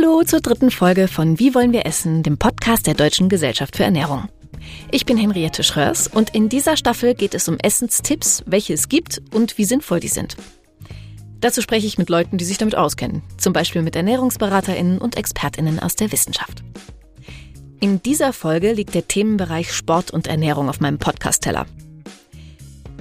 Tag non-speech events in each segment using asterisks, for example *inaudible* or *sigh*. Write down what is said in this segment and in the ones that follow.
Hallo zur dritten Folge von Wie wollen wir essen, dem Podcast der Deutschen Gesellschaft für Ernährung. Ich bin Henriette Schröers und in dieser Staffel geht es um Essenstipps, welche es gibt und wie sinnvoll die sind. Dazu spreche ich mit Leuten, die sich damit auskennen, zum Beispiel mit Ernährungsberaterinnen und Expertinnen aus der Wissenschaft. In dieser Folge liegt der Themenbereich Sport und Ernährung auf meinem Podcast-Teller.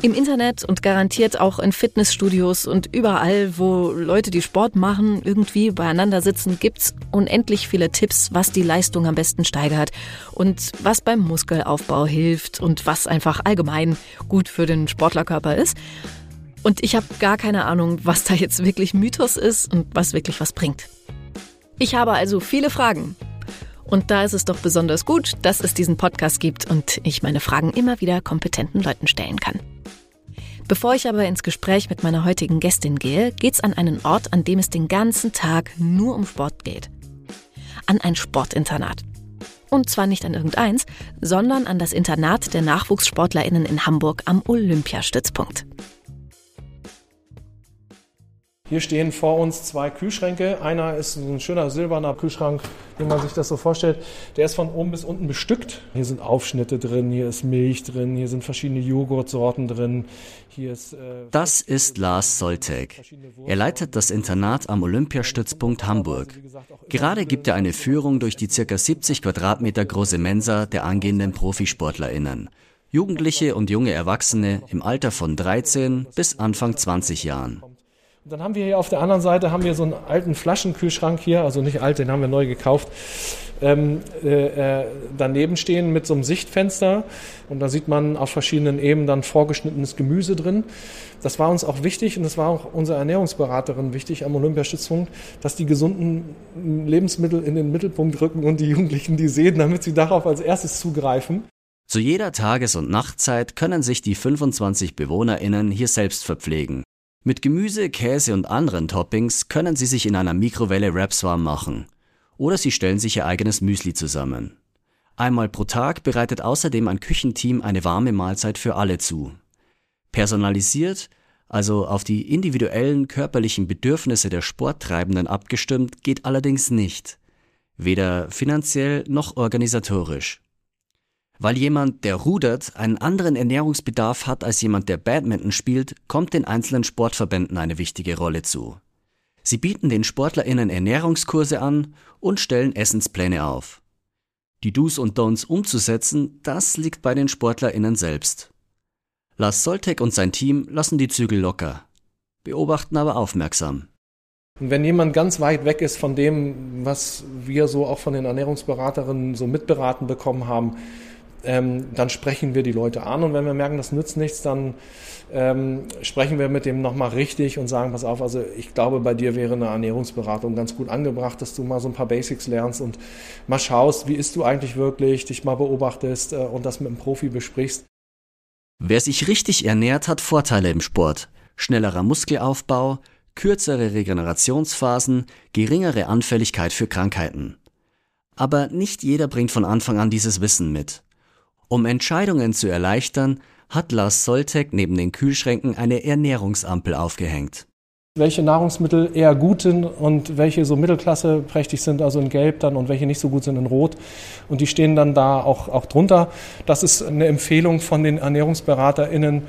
Im Internet und garantiert auch in Fitnessstudios und überall, wo Leute, die Sport machen, irgendwie beieinander sitzen, gibt's unendlich viele Tipps, was die Leistung am besten steigert und was beim Muskelaufbau hilft und was einfach allgemein gut für den Sportlerkörper ist. Und ich habe gar keine Ahnung, was da jetzt wirklich Mythos ist und was wirklich was bringt. Ich habe also viele Fragen. Und da ist es doch besonders gut, dass es diesen Podcast gibt und ich meine Fragen immer wieder kompetenten Leuten stellen kann. Bevor ich aber ins Gespräch mit meiner heutigen Gästin gehe, geht's an einen Ort, an dem es den ganzen Tag nur um Sport geht. An ein Sportinternat. Und zwar nicht an irgendeins, sondern an das Internat der NachwuchssportlerInnen in Hamburg am Olympiastützpunkt. Hier stehen vor uns zwei Kühlschränke. Einer ist ein schöner silberner Kühlschrank, wie man sich das so vorstellt. Der ist von oben bis unten bestückt. Hier sind Aufschnitte drin, hier ist Milch drin, hier sind verschiedene Joghurtsorten drin. Hier ist, äh, das ist Lars Soltek. Er leitet das Internat am Olympiastützpunkt Hamburg. Gerade gibt er eine Führung durch die circa 70 Quadratmeter große Mensa der angehenden ProfisportlerInnen. Jugendliche und junge Erwachsene im Alter von 13 bis Anfang 20 Jahren. Und dann haben wir hier auf der anderen Seite haben wir so einen alten Flaschenkühlschrank hier, also nicht alt, den haben wir neu gekauft. Ähm, äh, äh, daneben stehen mit so einem Sichtfenster und da sieht man auf verschiedenen Ebenen dann vorgeschnittenes Gemüse drin. Das war uns auch wichtig und das war auch unserer Ernährungsberaterin wichtig am Olympiastützpunkt, dass die gesunden Lebensmittel in den Mittelpunkt rücken und die Jugendlichen die sehen, damit sie darauf als erstes zugreifen. Zu jeder Tages- und Nachtzeit können sich die 25 BewohnerInnen hier selbst verpflegen. Mit Gemüse, Käse und anderen Toppings können Sie sich in einer Mikrowelle Wraps warm machen. Oder Sie stellen sich Ihr eigenes Müsli zusammen. Einmal pro Tag bereitet außerdem ein Küchenteam eine warme Mahlzeit für alle zu. Personalisiert, also auf die individuellen körperlichen Bedürfnisse der Sporttreibenden abgestimmt, geht allerdings nicht. Weder finanziell noch organisatorisch. Weil jemand, der rudert, einen anderen Ernährungsbedarf hat als jemand, der Badminton spielt, kommt den einzelnen Sportverbänden eine wichtige Rolle zu. Sie bieten den SportlerInnen Ernährungskurse an und stellen Essenspläne auf. Die Do's und Don'ts umzusetzen, das liegt bei den SportlerInnen selbst. Lars Soltek und sein Team lassen die Zügel locker, beobachten aber aufmerksam. Wenn jemand ganz weit weg ist von dem, was wir so auch von den Ernährungsberaterinnen so mitberaten bekommen haben, ähm, dann sprechen wir die Leute an und wenn wir merken, das nützt nichts, dann ähm, sprechen wir mit dem nochmal richtig und sagen, pass auf, also ich glaube, bei dir wäre eine Ernährungsberatung ganz gut angebracht, dass du mal so ein paar Basics lernst und mal schaust, wie isst du eigentlich wirklich, dich mal beobachtest äh, und das mit einem Profi besprichst. Wer sich richtig ernährt, hat Vorteile im Sport. Schnellerer Muskelaufbau, kürzere Regenerationsphasen, geringere Anfälligkeit für Krankheiten. Aber nicht jeder bringt von Anfang an dieses Wissen mit. Um Entscheidungen zu erleichtern, hat Lars Soltek neben den Kühlschränken eine Ernährungsampel aufgehängt. Welche Nahrungsmittel eher gut sind und welche so Mittelklasse prächtig sind, also in Gelb dann und welche nicht so gut sind in Rot. Und die stehen dann da auch, auch drunter. Das ist eine Empfehlung von den ErnährungsberaterInnen,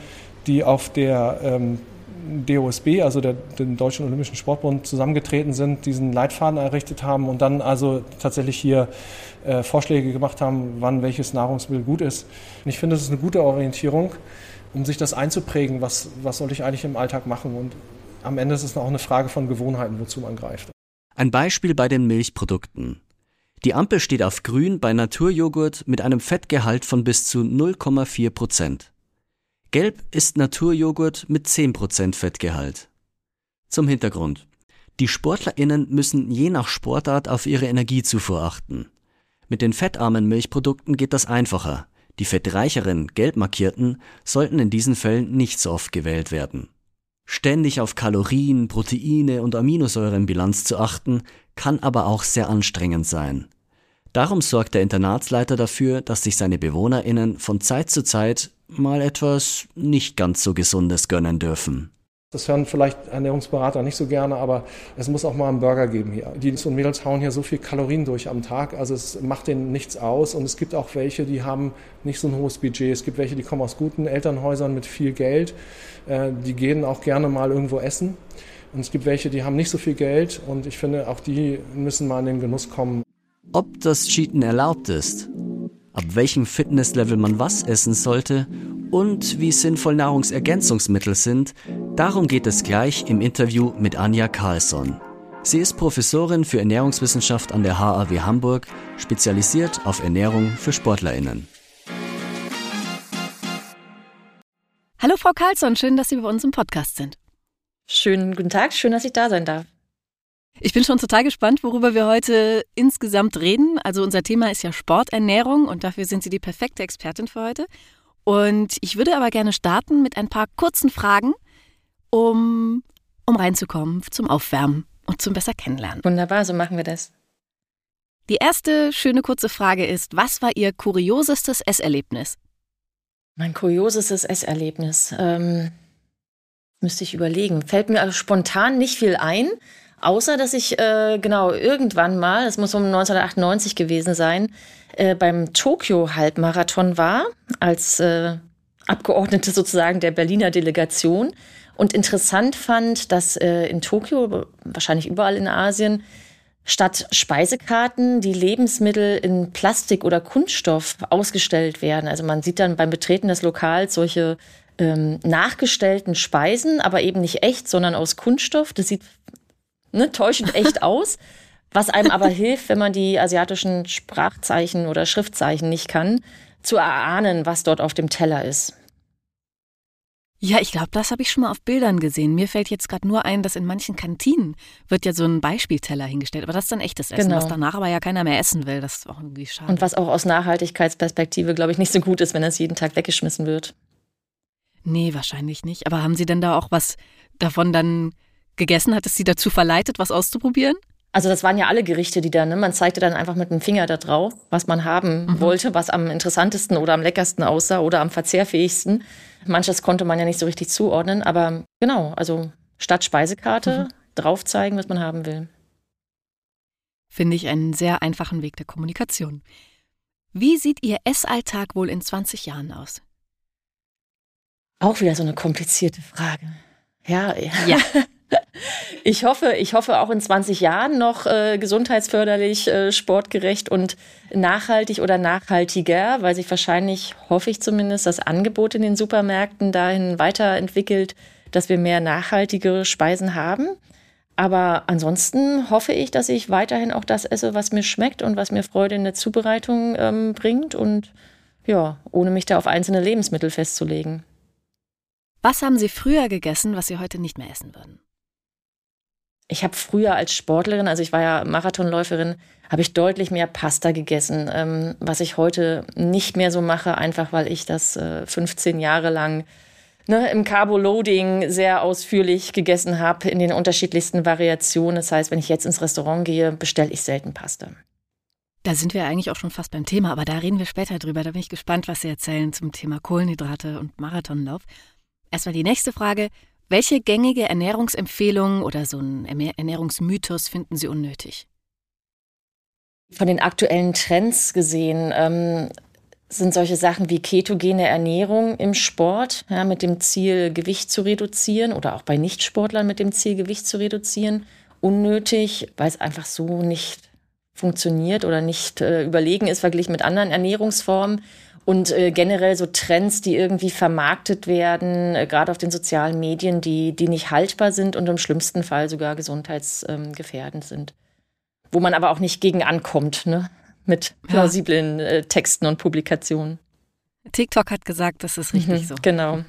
die auf der ähm, DOSB, also der, dem Deutschen Olympischen Sportbund, zusammengetreten sind, diesen Leitfaden errichtet haben und dann also tatsächlich hier äh, Vorschläge gemacht haben, wann welches Nahrungsmittel gut ist. Und ich finde, das ist eine gute Orientierung, um sich das einzuprägen, was, was soll ich eigentlich im Alltag machen. Und am Ende ist es auch eine Frage von Gewohnheiten, wozu man greift. Ein Beispiel bei den Milchprodukten. Die Ampel steht auf grün bei Naturjoghurt mit einem Fettgehalt von bis zu 0,4 Prozent. Gelb ist Naturjoghurt mit 10% Fettgehalt. Zum Hintergrund. Die SportlerInnen müssen je nach Sportart auf ihre Energiezufuhr achten. Mit den fettarmen Milchprodukten geht das einfacher. Die fettreicheren, gelb markierten, sollten in diesen Fällen nicht so oft gewählt werden. Ständig auf Kalorien, Proteine und Aminosäurenbilanz zu achten, kann aber auch sehr anstrengend sein. Darum sorgt der Internatsleiter dafür, dass sich seine BewohnerInnen von Zeit zu Zeit mal etwas nicht ganz so Gesundes gönnen dürfen. Das hören vielleicht Ernährungsberater nicht so gerne, aber es muss auch mal einen Burger geben hier. Die und Mädels hauen hier so viel Kalorien durch am Tag, also es macht denen nichts aus. Und es gibt auch welche, die haben nicht so ein hohes Budget. Es gibt welche, die kommen aus guten Elternhäusern mit viel Geld. Äh, die gehen auch gerne mal irgendwo essen. Und es gibt welche, die haben nicht so viel Geld. Und ich finde, auch die müssen mal in den Genuss kommen. Ob das Cheaten erlaubt ist, ab welchem Fitnesslevel man was essen sollte und wie sinnvoll Nahrungsergänzungsmittel sind, darum geht es gleich im Interview mit Anja Carlsson. Sie ist Professorin für Ernährungswissenschaft an der HAW Hamburg, spezialisiert auf Ernährung für Sportlerinnen. Hallo Frau Carlsson, schön, dass Sie bei uns im Podcast sind. Schönen guten Tag, schön, dass ich da sein darf. Ich bin schon total gespannt, worüber wir heute insgesamt reden. Also unser Thema ist ja Sporternährung und dafür sind Sie die perfekte Expertin für heute. Und ich würde aber gerne starten mit ein paar kurzen Fragen, um, um reinzukommen, zum Aufwärmen und zum besser kennenlernen. Wunderbar, so machen wir das. Die erste schöne kurze Frage ist, was war Ihr kuriosestes Esserlebnis? Mein kuriosestes Esserlebnis. Ähm, müsste ich überlegen. Fällt mir also spontan nicht viel ein, außer dass ich äh, genau irgendwann mal, es muss um 1998 gewesen sein, äh, beim Tokio-Halbmarathon war, als äh, Abgeordnete sozusagen der Berliner Delegation. Und interessant fand, dass äh, in Tokio, wahrscheinlich überall in Asien, statt Speisekarten die Lebensmittel in Plastik oder Kunststoff ausgestellt werden. Also man sieht dann beim Betreten des Lokals solche ähm, nachgestellten Speisen, aber eben nicht echt, sondern aus Kunststoff. Das sieht ne, täuschend echt *laughs* aus. Was einem aber hilft, wenn man die asiatischen Sprachzeichen oder Schriftzeichen nicht kann, zu erahnen, was dort auf dem Teller ist. Ja, ich glaube, das habe ich schon mal auf Bildern gesehen. Mir fällt jetzt gerade nur ein, dass in manchen Kantinen wird ja so ein Beispielteller hingestellt. Aber das ist dann echtes Essen, genau. was danach aber ja keiner mehr essen will. Das ist auch irgendwie schade. Und was auch aus Nachhaltigkeitsperspektive, glaube ich, nicht so gut ist, wenn es jeden Tag weggeschmissen wird. Nee, wahrscheinlich nicht. Aber haben Sie denn da auch was davon dann gegessen? Hat es Sie dazu verleitet, was auszuprobieren? Also das waren ja alle Gerichte, die da, ne? man zeigte dann einfach mit dem Finger da drauf, was man haben mhm. wollte, was am interessantesten oder am leckersten aussah oder am verzehrfähigsten. Manches konnte man ja nicht so richtig zuordnen, aber genau, also statt Speisekarte mhm. drauf zeigen, was man haben will. Finde ich einen sehr einfachen Weg der Kommunikation. Wie sieht Ihr Essalltag wohl in 20 Jahren aus? Auch wieder so eine komplizierte Frage. Ja, ja. *laughs* Ich hoffe, ich hoffe auch in 20 Jahren noch äh, gesundheitsförderlich, äh, sportgerecht und nachhaltig oder nachhaltiger, weil sich wahrscheinlich, hoffe ich zumindest, das Angebot in den Supermärkten dahin weiterentwickelt, dass wir mehr nachhaltigere Speisen haben. Aber ansonsten hoffe ich, dass ich weiterhin auch das esse, was mir schmeckt und was mir Freude in der Zubereitung ähm, bringt und ja, ohne mich da auf einzelne Lebensmittel festzulegen. Was haben Sie früher gegessen, was Sie heute nicht mehr essen würden? Ich habe früher als Sportlerin, also ich war ja Marathonläuferin, habe ich deutlich mehr Pasta gegessen, ähm, was ich heute nicht mehr so mache, einfach weil ich das äh, 15 Jahre lang ne, im Carbo-Loading sehr ausführlich gegessen habe, in den unterschiedlichsten Variationen. Das heißt, wenn ich jetzt ins Restaurant gehe, bestelle ich selten Pasta. Da sind wir eigentlich auch schon fast beim Thema, aber da reden wir später drüber. Da bin ich gespannt, was Sie erzählen zum Thema Kohlenhydrate und Marathonlauf. Erstmal die nächste Frage. Welche gängige Ernährungsempfehlung oder so ein Ernährungsmythos finden Sie unnötig? Von den aktuellen Trends gesehen ähm, sind solche Sachen wie ketogene Ernährung im Sport, ja, mit dem Ziel, Gewicht zu reduzieren oder auch bei Nichtsportlern mit dem Ziel, Gewicht zu reduzieren, unnötig, weil es einfach so nicht funktioniert oder nicht äh, überlegen ist verglichen mit anderen Ernährungsformen und äh, generell so Trends, die irgendwie vermarktet werden, äh, gerade auf den sozialen Medien, die, die nicht haltbar sind und im schlimmsten Fall sogar gesundheitsgefährdend ähm, sind. Wo man aber auch nicht gegen ankommt, ne? Mit plausiblen ja. äh, Texten und Publikationen. TikTok hat gesagt, das ist richtig mhm, so. Genau.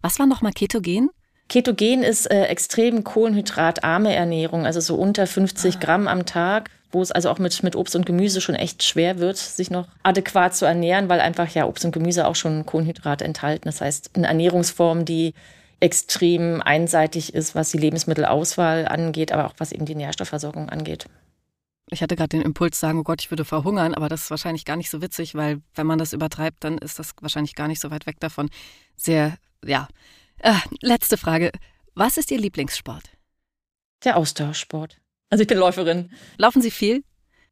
Was war nochmal Ketogen? Ketogen ist äh, extrem kohlenhydratarme Ernährung, also so unter 50 ah. Gramm am Tag wo es also auch mit, mit Obst und Gemüse schon echt schwer wird, sich noch adäquat zu ernähren, weil einfach ja Obst und Gemüse auch schon Kohlenhydrate enthalten. Das heißt, eine Ernährungsform, die extrem einseitig ist, was die Lebensmittelauswahl angeht, aber auch was eben die Nährstoffversorgung angeht. Ich hatte gerade den Impuls sagen, oh Gott, ich würde verhungern, aber das ist wahrscheinlich gar nicht so witzig, weil wenn man das übertreibt, dann ist das wahrscheinlich gar nicht so weit weg davon. Sehr, ja. Äh, letzte Frage. Was ist Ihr Lieblingssport? Der Austauschsport. Also ich bin Läuferin. Laufen Sie viel?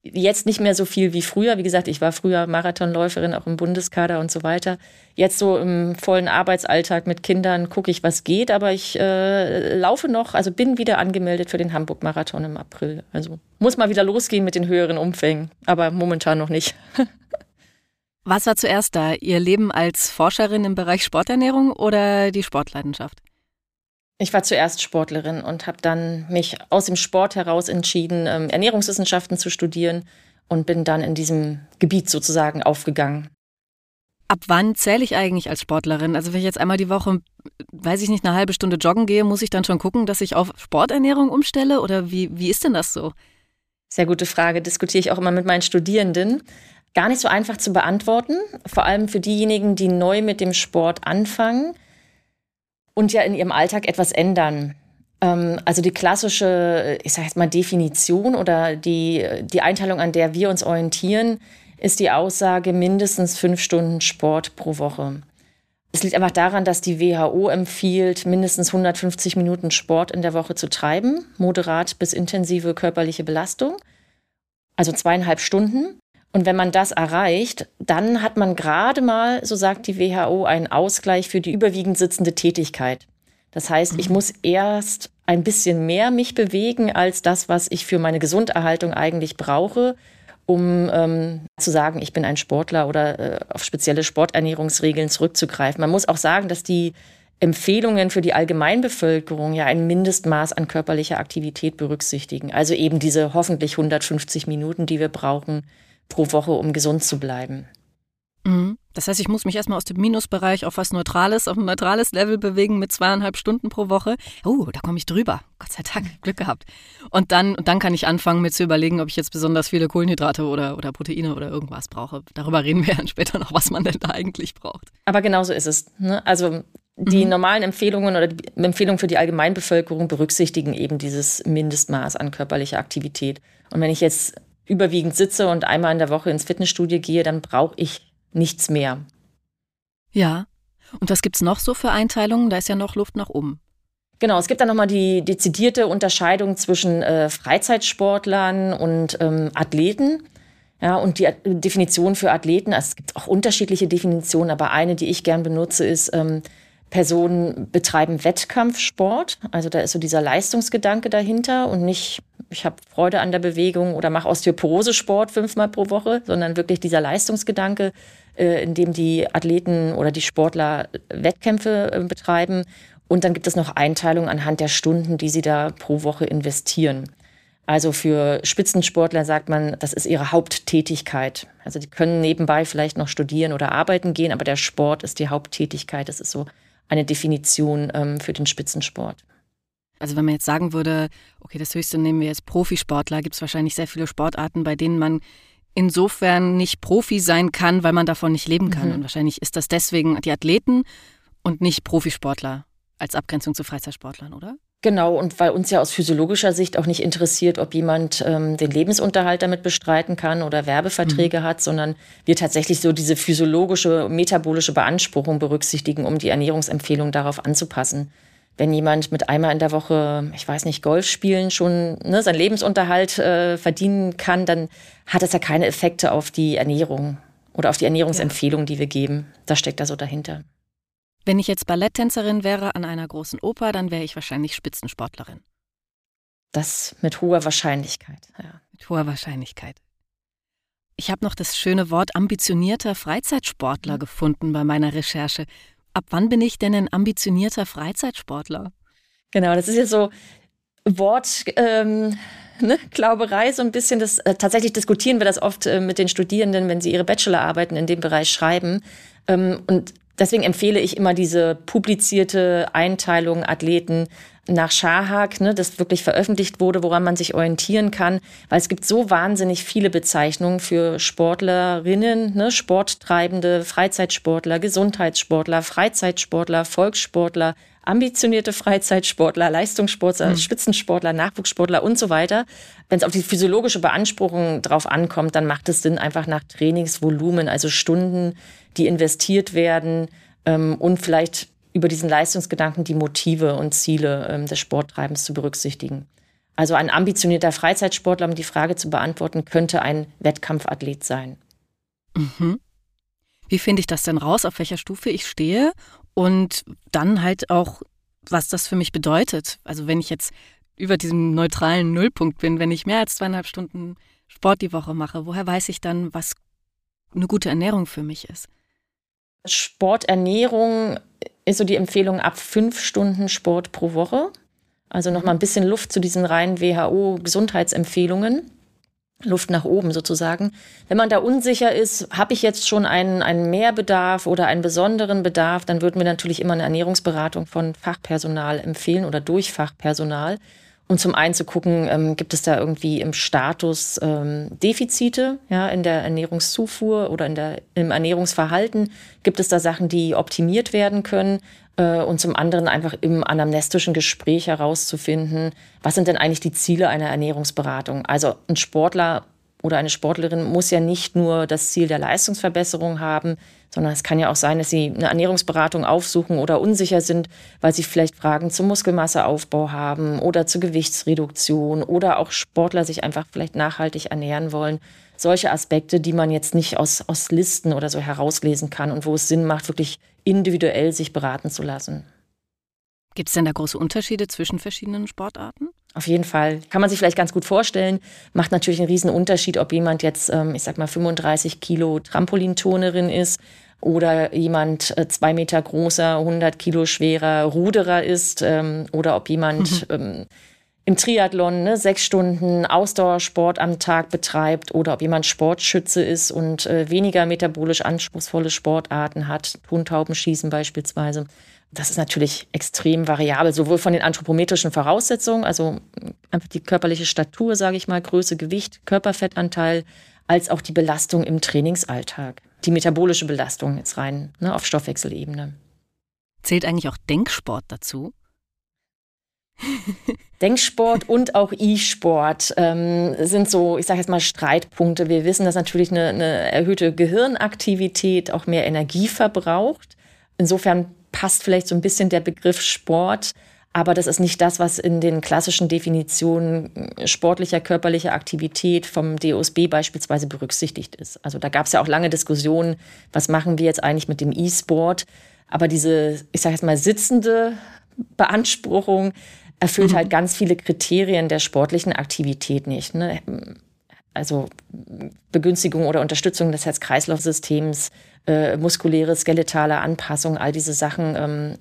Jetzt nicht mehr so viel wie früher. Wie gesagt, ich war früher Marathonläuferin, auch im Bundeskader und so weiter. Jetzt so im vollen Arbeitsalltag mit Kindern gucke ich, was geht. Aber ich äh, laufe noch, also bin wieder angemeldet für den Hamburg-Marathon im April. Also muss mal wieder losgehen mit den höheren Umfängen. Aber momentan noch nicht. was war zuerst da? Ihr Leben als Forscherin im Bereich Sporternährung oder die Sportleidenschaft? Ich war zuerst Sportlerin und habe dann mich aus dem Sport heraus entschieden, ähm, Ernährungswissenschaften zu studieren und bin dann in diesem Gebiet sozusagen aufgegangen. Ab wann zähle ich eigentlich als Sportlerin? Also wenn ich jetzt einmal die Woche, weiß ich nicht, eine halbe Stunde joggen gehe, muss ich dann schon gucken, dass ich auf Sporternährung umstelle? Oder wie, wie ist denn das so? Sehr gute Frage, diskutiere ich auch immer mit meinen Studierenden. Gar nicht so einfach zu beantworten, vor allem für diejenigen, die neu mit dem Sport anfangen und ja in ihrem Alltag etwas ändern. Ähm, also die klassische, ich sage jetzt mal Definition oder die, die Einteilung, an der wir uns orientieren, ist die Aussage mindestens fünf Stunden Sport pro Woche. Es liegt einfach daran, dass die WHO empfiehlt, mindestens 150 Minuten Sport in der Woche zu treiben, moderat bis intensive körperliche Belastung, also zweieinhalb Stunden. Und wenn man das erreicht, dann hat man gerade mal, so sagt die WHO, einen Ausgleich für die überwiegend sitzende Tätigkeit. Das heißt, ich mhm. muss erst ein bisschen mehr mich bewegen als das, was ich für meine Gesunderhaltung eigentlich brauche, um ähm, zu sagen, ich bin ein Sportler oder äh, auf spezielle Sporternährungsregeln zurückzugreifen. Man muss auch sagen, dass die Empfehlungen für die Allgemeinbevölkerung ja ein Mindestmaß an körperlicher Aktivität berücksichtigen. Also eben diese hoffentlich 150 Minuten, die wir brauchen, pro Woche, um gesund zu bleiben. Mhm. Das heißt, ich muss mich erstmal aus dem Minusbereich auf was Neutrales, auf ein neutrales Level bewegen mit zweieinhalb Stunden pro Woche. Oh, da komme ich drüber. Gott sei Dank, Glück gehabt. Und dann, und dann kann ich anfangen, mir zu überlegen, ob ich jetzt besonders viele Kohlenhydrate oder, oder Proteine oder irgendwas brauche. Darüber reden wir *laughs* dann später noch, was man denn da eigentlich braucht. Aber genauso ist es. Ne? Also die mhm. normalen Empfehlungen oder die Empfehlungen für die Allgemeinbevölkerung berücksichtigen eben dieses Mindestmaß an körperlicher Aktivität. Und wenn ich jetzt überwiegend sitze und einmal in der Woche ins Fitnessstudio gehe, dann brauche ich nichts mehr. Ja. Und was gibt es noch so für Einteilungen? Da ist ja noch Luft nach oben. Genau, es gibt dann nochmal die dezidierte Unterscheidung zwischen äh, Freizeitsportlern und ähm, Athleten. Ja, und die Definition für Athleten, also es gibt auch unterschiedliche Definitionen, aber eine, die ich gern benutze, ist, ähm, Personen betreiben Wettkampfsport. Also da ist so dieser Leistungsgedanke dahinter und nicht, ich habe Freude an der Bewegung oder mache Osteoporose-Sport fünfmal pro Woche, sondern wirklich dieser Leistungsgedanke, äh, in dem die Athleten oder die Sportler Wettkämpfe äh, betreiben. Und dann gibt es noch Einteilungen anhand der Stunden, die sie da pro Woche investieren. Also für Spitzensportler sagt man, das ist ihre Haupttätigkeit. Also die können nebenbei vielleicht noch studieren oder arbeiten gehen, aber der Sport ist die Haupttätigkeit. Das ist so eine Definition ähm, für den Spitzensport. Also wenn man jetzt sagen würde, okay, das höchste nehmen wir jetzt Profisportler, gibt es wahrscheinlich sehr viele Sportarten, bei denen man insofern nicht Profi sein kann, weil man davon nicht leben kann. Mhm. Und wahrscheinlich ist das deswegen die Athleten und nicht Profisportler als Abgrenzung zu Freizeitsportlern, oder? Genau, und weil uns ja aus physiologischer Sicht auch nicht interessiert, ob jemand ähm, den Lebensunterhalt damit bestreiten kann oder Werbeverträge mhm. hat, sondern wir tatsächlich so diese physiologische, metabolische Beanspruchung berücksichtigen, um die Ernährungsempfehlung darauf anzupassen. Wenn jemand mit einmal in der Woche, ich weiß nicht, Golf spielen schon ne, seinen Lebensunterhalt äh, verdienen kann, dann hat das ja keine Effekte auf die Ernährung oder auf die Ernährungsempfehlung, ja. die wir geben. Das steckt da so dahinter. Wenn ich jetzt Balletttänzerin wäre an einer großen Oper, dann wäre ich wahrscheinlich Spitzensportlerin. Das mit hoher Wahrscheinlichkeit, ja. Mit hoher Wahrscheinlichkeit. Ich habe noch das schöne Wort ambitionierter Freizeitsportler mhm. gefunden bei meiner Recherche. Ab wann bin ich denn ein ambitionierter Freizeitsportler? Genau, das ist jetzt so Wort. Ähm Ne, Glauberei so ein bisschen. Das, äh, tatsächlich diskutieren wir das oft äh, mit den Studierenden, wenn sie ihre Bachelorarbeiten in dem Bereich schreiben. Ähm, und Deswegen empfehle ich immer diese publizierte Einteilung Athleten nach Schahak, ne, das wirklich veröffentlicht wurde, woran man sich orientieren kann, weil es gibt so wahnsinnig viele Bezeichnungen für Sportlerinnen, ne, Sporttreibende, Freizeitsportler, Gesundheitssportler, Freizeitsportler, Volkssportler, ambitionierte Freizeitsportler, Leistungssportler, mhm. Spitzensportler, Nachwuchssportler und so weiter. Wenn es auf die physiologische Beanspruchung drauf ankommt, dann macht es Sinn, einfach nach Trainingsvolumen, also Stunden, die investiert werden ähm, und vielleicht über diesen Leistungsgedanken die Motive und Ziele ähm, des Sporttreibens zu berücksichtigen. Also ein ambitionierter Freizeitsportler, um die Frage zu beantworten, könnte ein Wettkampfathlet sein. Mhm. Wie finde ich das denn raus, auf welcher Stufe ich stehe und dann halt auch, was das für mich bedeutet? Also wenn ich jetzt über diesem neutralen Nullpunkt bin, wenn ich mehr als zweieinhalb Stunden Sport die Woche mache, woher weiß ich dann, was eine gute Ernährung für mich ist? Sporternährung ist so die Empfehlung ab fünf Stunden Sport pro Woche. Also nochmal ein bisschen Luft zu diesen reinen WHO-Gesundheitsempfehlungen. Luft nach oben sozusagen. Wenn man da unsicher ist, habe ich jetzt schon einen, einen Mehrbedarf oder einen besonderen Bedarf, dann würden wir natürlich immer eine Ernährungsberatung von Fachpersonal empfehlen oder durch Fachpersonal. Und zum einen zu gucken, ähm, gibt es da irgendwie im Status ähm, Defizite ja, in der Ernährungszufuhr oder in der, im Ernährungsverhalten? Gibt es da Sachen, die optimiert werden können? Äh, und zum anderen einfach im anamnestischen Gespräch herauszufinden, was sind denn eigentlich die Ziele einer Ernährungsberatung? Also ein Sportler oder eine Sportlerin muss ja nicht nur das Ziel der Leistungsverbesserung haben, sondern es kann ja auch sein, dass sie eine Ernährungsberatung aufsuchen oder unsicher sind, weil sie vielleicht Fragen zum Muskelmasseaufbau haben oder zur Gewichtsreduktion oder auch Sportler sich einfach vielleicht nachhaltig ernähren wollen. Solche Aspekte, die man jetzt nicht aus, aus Listen oder so herauslesen kann und wo es Sinn macht, wirklich individuell sich beraten zu lassen. Gibt es denn da große Unterschiede zwischen verschiedenen Sportarten? Auf jeden Fall. Kann man sich vielleicht ganz gut vorstellen. Macht natürlich einen riesen Unterschied, ob jemand jetzt, ähm, ich sag mal, 35 Kilo Trampolinturnerin ist oder jemand äh, zwei Meter großer, 100 Kilo schwerer Ruderer ist ähm, oder ob jemand mhm. Im Triathlon ne, sechs Stunden Ausdauersport am Tag betreibt oder ob jemand Sportschütze ist und äh, weniger metabolisch anspruchsvolle Sportarten hat, Tontaubenschießen beispielsweise. Das ist natürlich extrem variabel, sowohl von den anthropometrischen Voraussetzungen, also einfach die körperliche Statur, sage ich mal, Größe, Gewicht, Körperfettanteil, als auch die Belastung im Trainingsalltag. Die metabolische Belastung jetzt rein ne, auf Stoffwechselebene. Zählt eigentlich auch Denksport dazu? Denksport und auch E-Sport ähm, sind so, ich sage jetzt mal, Streitpunkte. Wir wissen, dass natürlich eine, eine erhöhte Gehirnaktivität auch mehr Energie verbraucht. Insofern passt vielleicht so ein bisschen der Begriff Sport. Aber das ist nicht das, was in den klassischen Definitionen sportlicher, körperlicher Aktivität vom DOSB beispielsweise berücksichtigt ist. Also da gab es ja auch lange Diskussionen, was machen wir jetzt eigentlich mit dem E-Sport? Aber diese, ich sage jetzt mal, sitzende Beanspruchung erfüllt mhm. halt ganz viele Kriterien der sportlichen Aktivität nicht. Ne? Also Begünstigung oder Unterstützung des Herz-Kreislauf-Systems, äh, muskuläre, skeletale Anpassung, all diese Sachen ähm,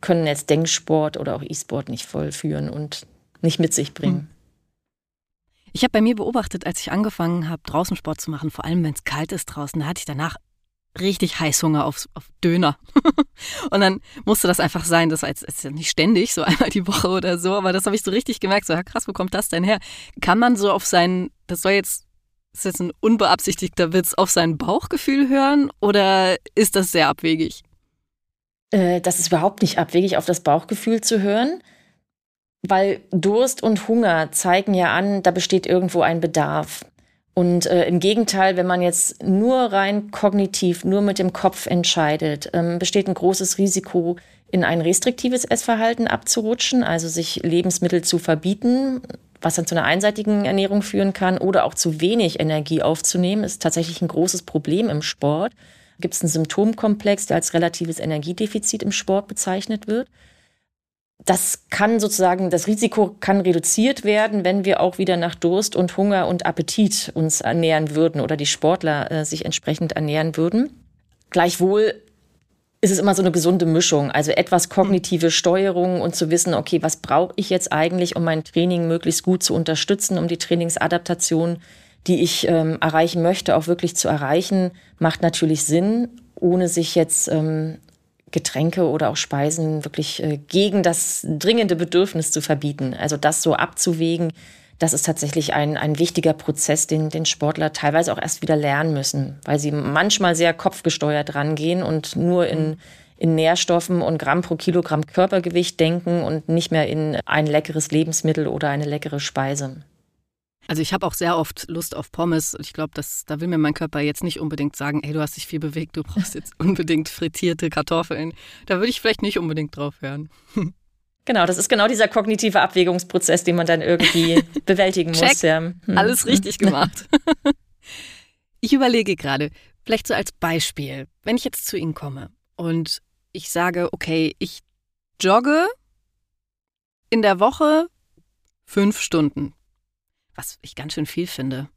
können jetzt Denksport oder auch E-Sport nicht vollführen und nicht mit sich bringen. Hm. Ich habe bei mir beobachtet, als ich angefangen habe, draußen Sport zu machen, vor allem wenn es kalt ist draußen, da hatte ich danach richtig Heißhunger auf, auf Döner. *laughs* und dann musste das einfach sein. Das war jetzt, ja nicht ständig, so *laughs* einmal die Woche oder so, aber das habe ich so richtig gemerkt. So, ja, krass, wo kommt das denn her? Kann man so auf sein, das soll jetzt ist jetzt ein unbeabsichtigter Witz, auf sein Bauchgefühl hören oder ist das sehr abwegig? Äh, das ist überhaupt nicht abwegig, auf das Bauchgefühl zu hören, weil Durst und Hunger zeigen ja an, da besteht irgendwo ein Bedarf. Und äh, im Gegenteil, wenn man jetzt nur rein kognitiv, nur mit dem Kopf entscheidet, ähm, besteht ein großes Risiko, in ein restriktives Essverhalten abzurutschen, also sich Lebensmittel zu verbieten, was dann zu einer einseitigen Ernährung führen kann oder auch zu wenig Energie aufzunehmen, ist tatsächlich ein großes Problem im Sport. Gibt es einen Symptomkomplex, der als relatives Energiedefizit im Sport bezeichnet wird. Das kann sozusagen, das Risiko kann reduziert werden, wenn wir auch wieder nach Durst und Hunger und Appetit uns ernähren würden oder die Sportler äh, sich entsprechend ernähren würden. Gleichwohl ist es immer so eine gesunde Mischung. Also etwas kognitive Steuerung und zu wissen, okay, was brauche ich jetzt eigentlich, um mein Training möglichst gut zu unterstützen, um die Trainingsadaptation, die ich ähm, erreichen möchte, auch wirklich zu erreichen, macht natürlich Sinn, ohne sich jetzt ähm, Getränke oder auch Speisen wirklich äh, gegen das dringende Bedürfnis zu verbieten. Also das so abzuwägen, das ist tatsächlich ein, ein wichtiger Prozess, den, den Sportler teilweise auch erst wieder lernen müssen, weil sie manchmal sehr kopfgesteuert rangehen und nur in, in Nährstoffen und Gramm pro Kilogramm Körpergewicht denken und nicht mehr in ein leckeres Lebensmittel oder eine leckere Speise. Also ich habe auch sehr oft Lust auf Pommes. Ich glaube, da will mir mein Körper jetzt nicht unbedingt sagen, hey, du hast dich viel bewegt, du brauchst jetzt *laughs* unbedingt frittierte Kartoffeln. Da würde ich vielleicht nicht unbedingt drauf hören. *laughs* Genau, das ist genau dieser kognitive Abwägungsprozess, den man dann irgendwie *laughs* bewältigen Check. muss. Ja. Hm. Alles richtig gemacht. ich überlege gerade, vielleicht so als Beispiel, wenn ich jetzt zu Ihnen komme und ich sage, okay, ich jogge in der Woche fünf Stunden. Was ich ganz schön viel finde.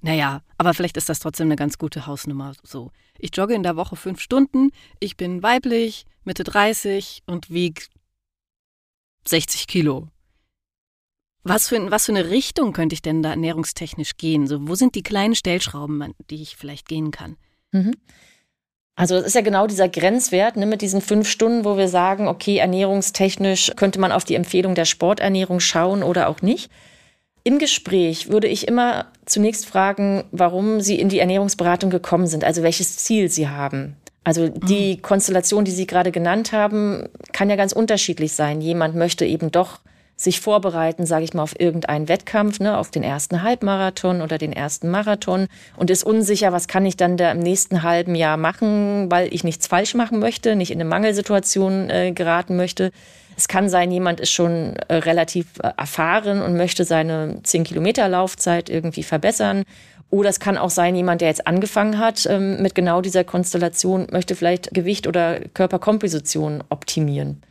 Naja, aber vielleicht ist das trotzdem eine ganz gute Hausnummer so. Ich jogge in der Woche fünf Stunden, ich bin weiblich, Mitte 30 und wiege 60 Kilo. Was für, was für eine Richtung könnte ich denn da ernährungstechnisch gehen? So, wo sind die kleinen Stellschrauben, die ich vielleicht gehen kann? Mhm. Also es ist ja genau dieser Grenzwert ne, mit diesen fünf Stunden, wo wir sagen, okay, ernährungstechnisch könnte man auf die Empfehlung der Sporternährung schauen oder auch nicht. Im Gespräch würde ich immer zunächst fragen, warum Sie in die Ernährungsberatung gekommen sind, also welches Ziel Sie haben. Also die mhm. Konstellation, die Sie gerade genannt haben, kann ja ganz unterschiedlich sein. Jemand möchte eben doch sich vorbereiten, sage ich mal, auf irgendeinen Wettkampf, ne, auf den ersten Halbmarathon oder den ersten Marathon und ist unsicher, was kann ich dann da im nächsten halben Jahr machen, weil ich nichts falsch machen möchte, nicht in eine Mangelsituation äh, geraten möchte. Es kann sein, jemand ist schon äh, relativ äh, erfahren und möchte seine 10 Kilometer Laufzeit irgendwie verbessern. Oder es kann auch sein, jemand, der jetzt angefangen hat ähm, mit genau dieser Konstellation, möchte vielleicht Gewicht oder Körperkomposition optimieren.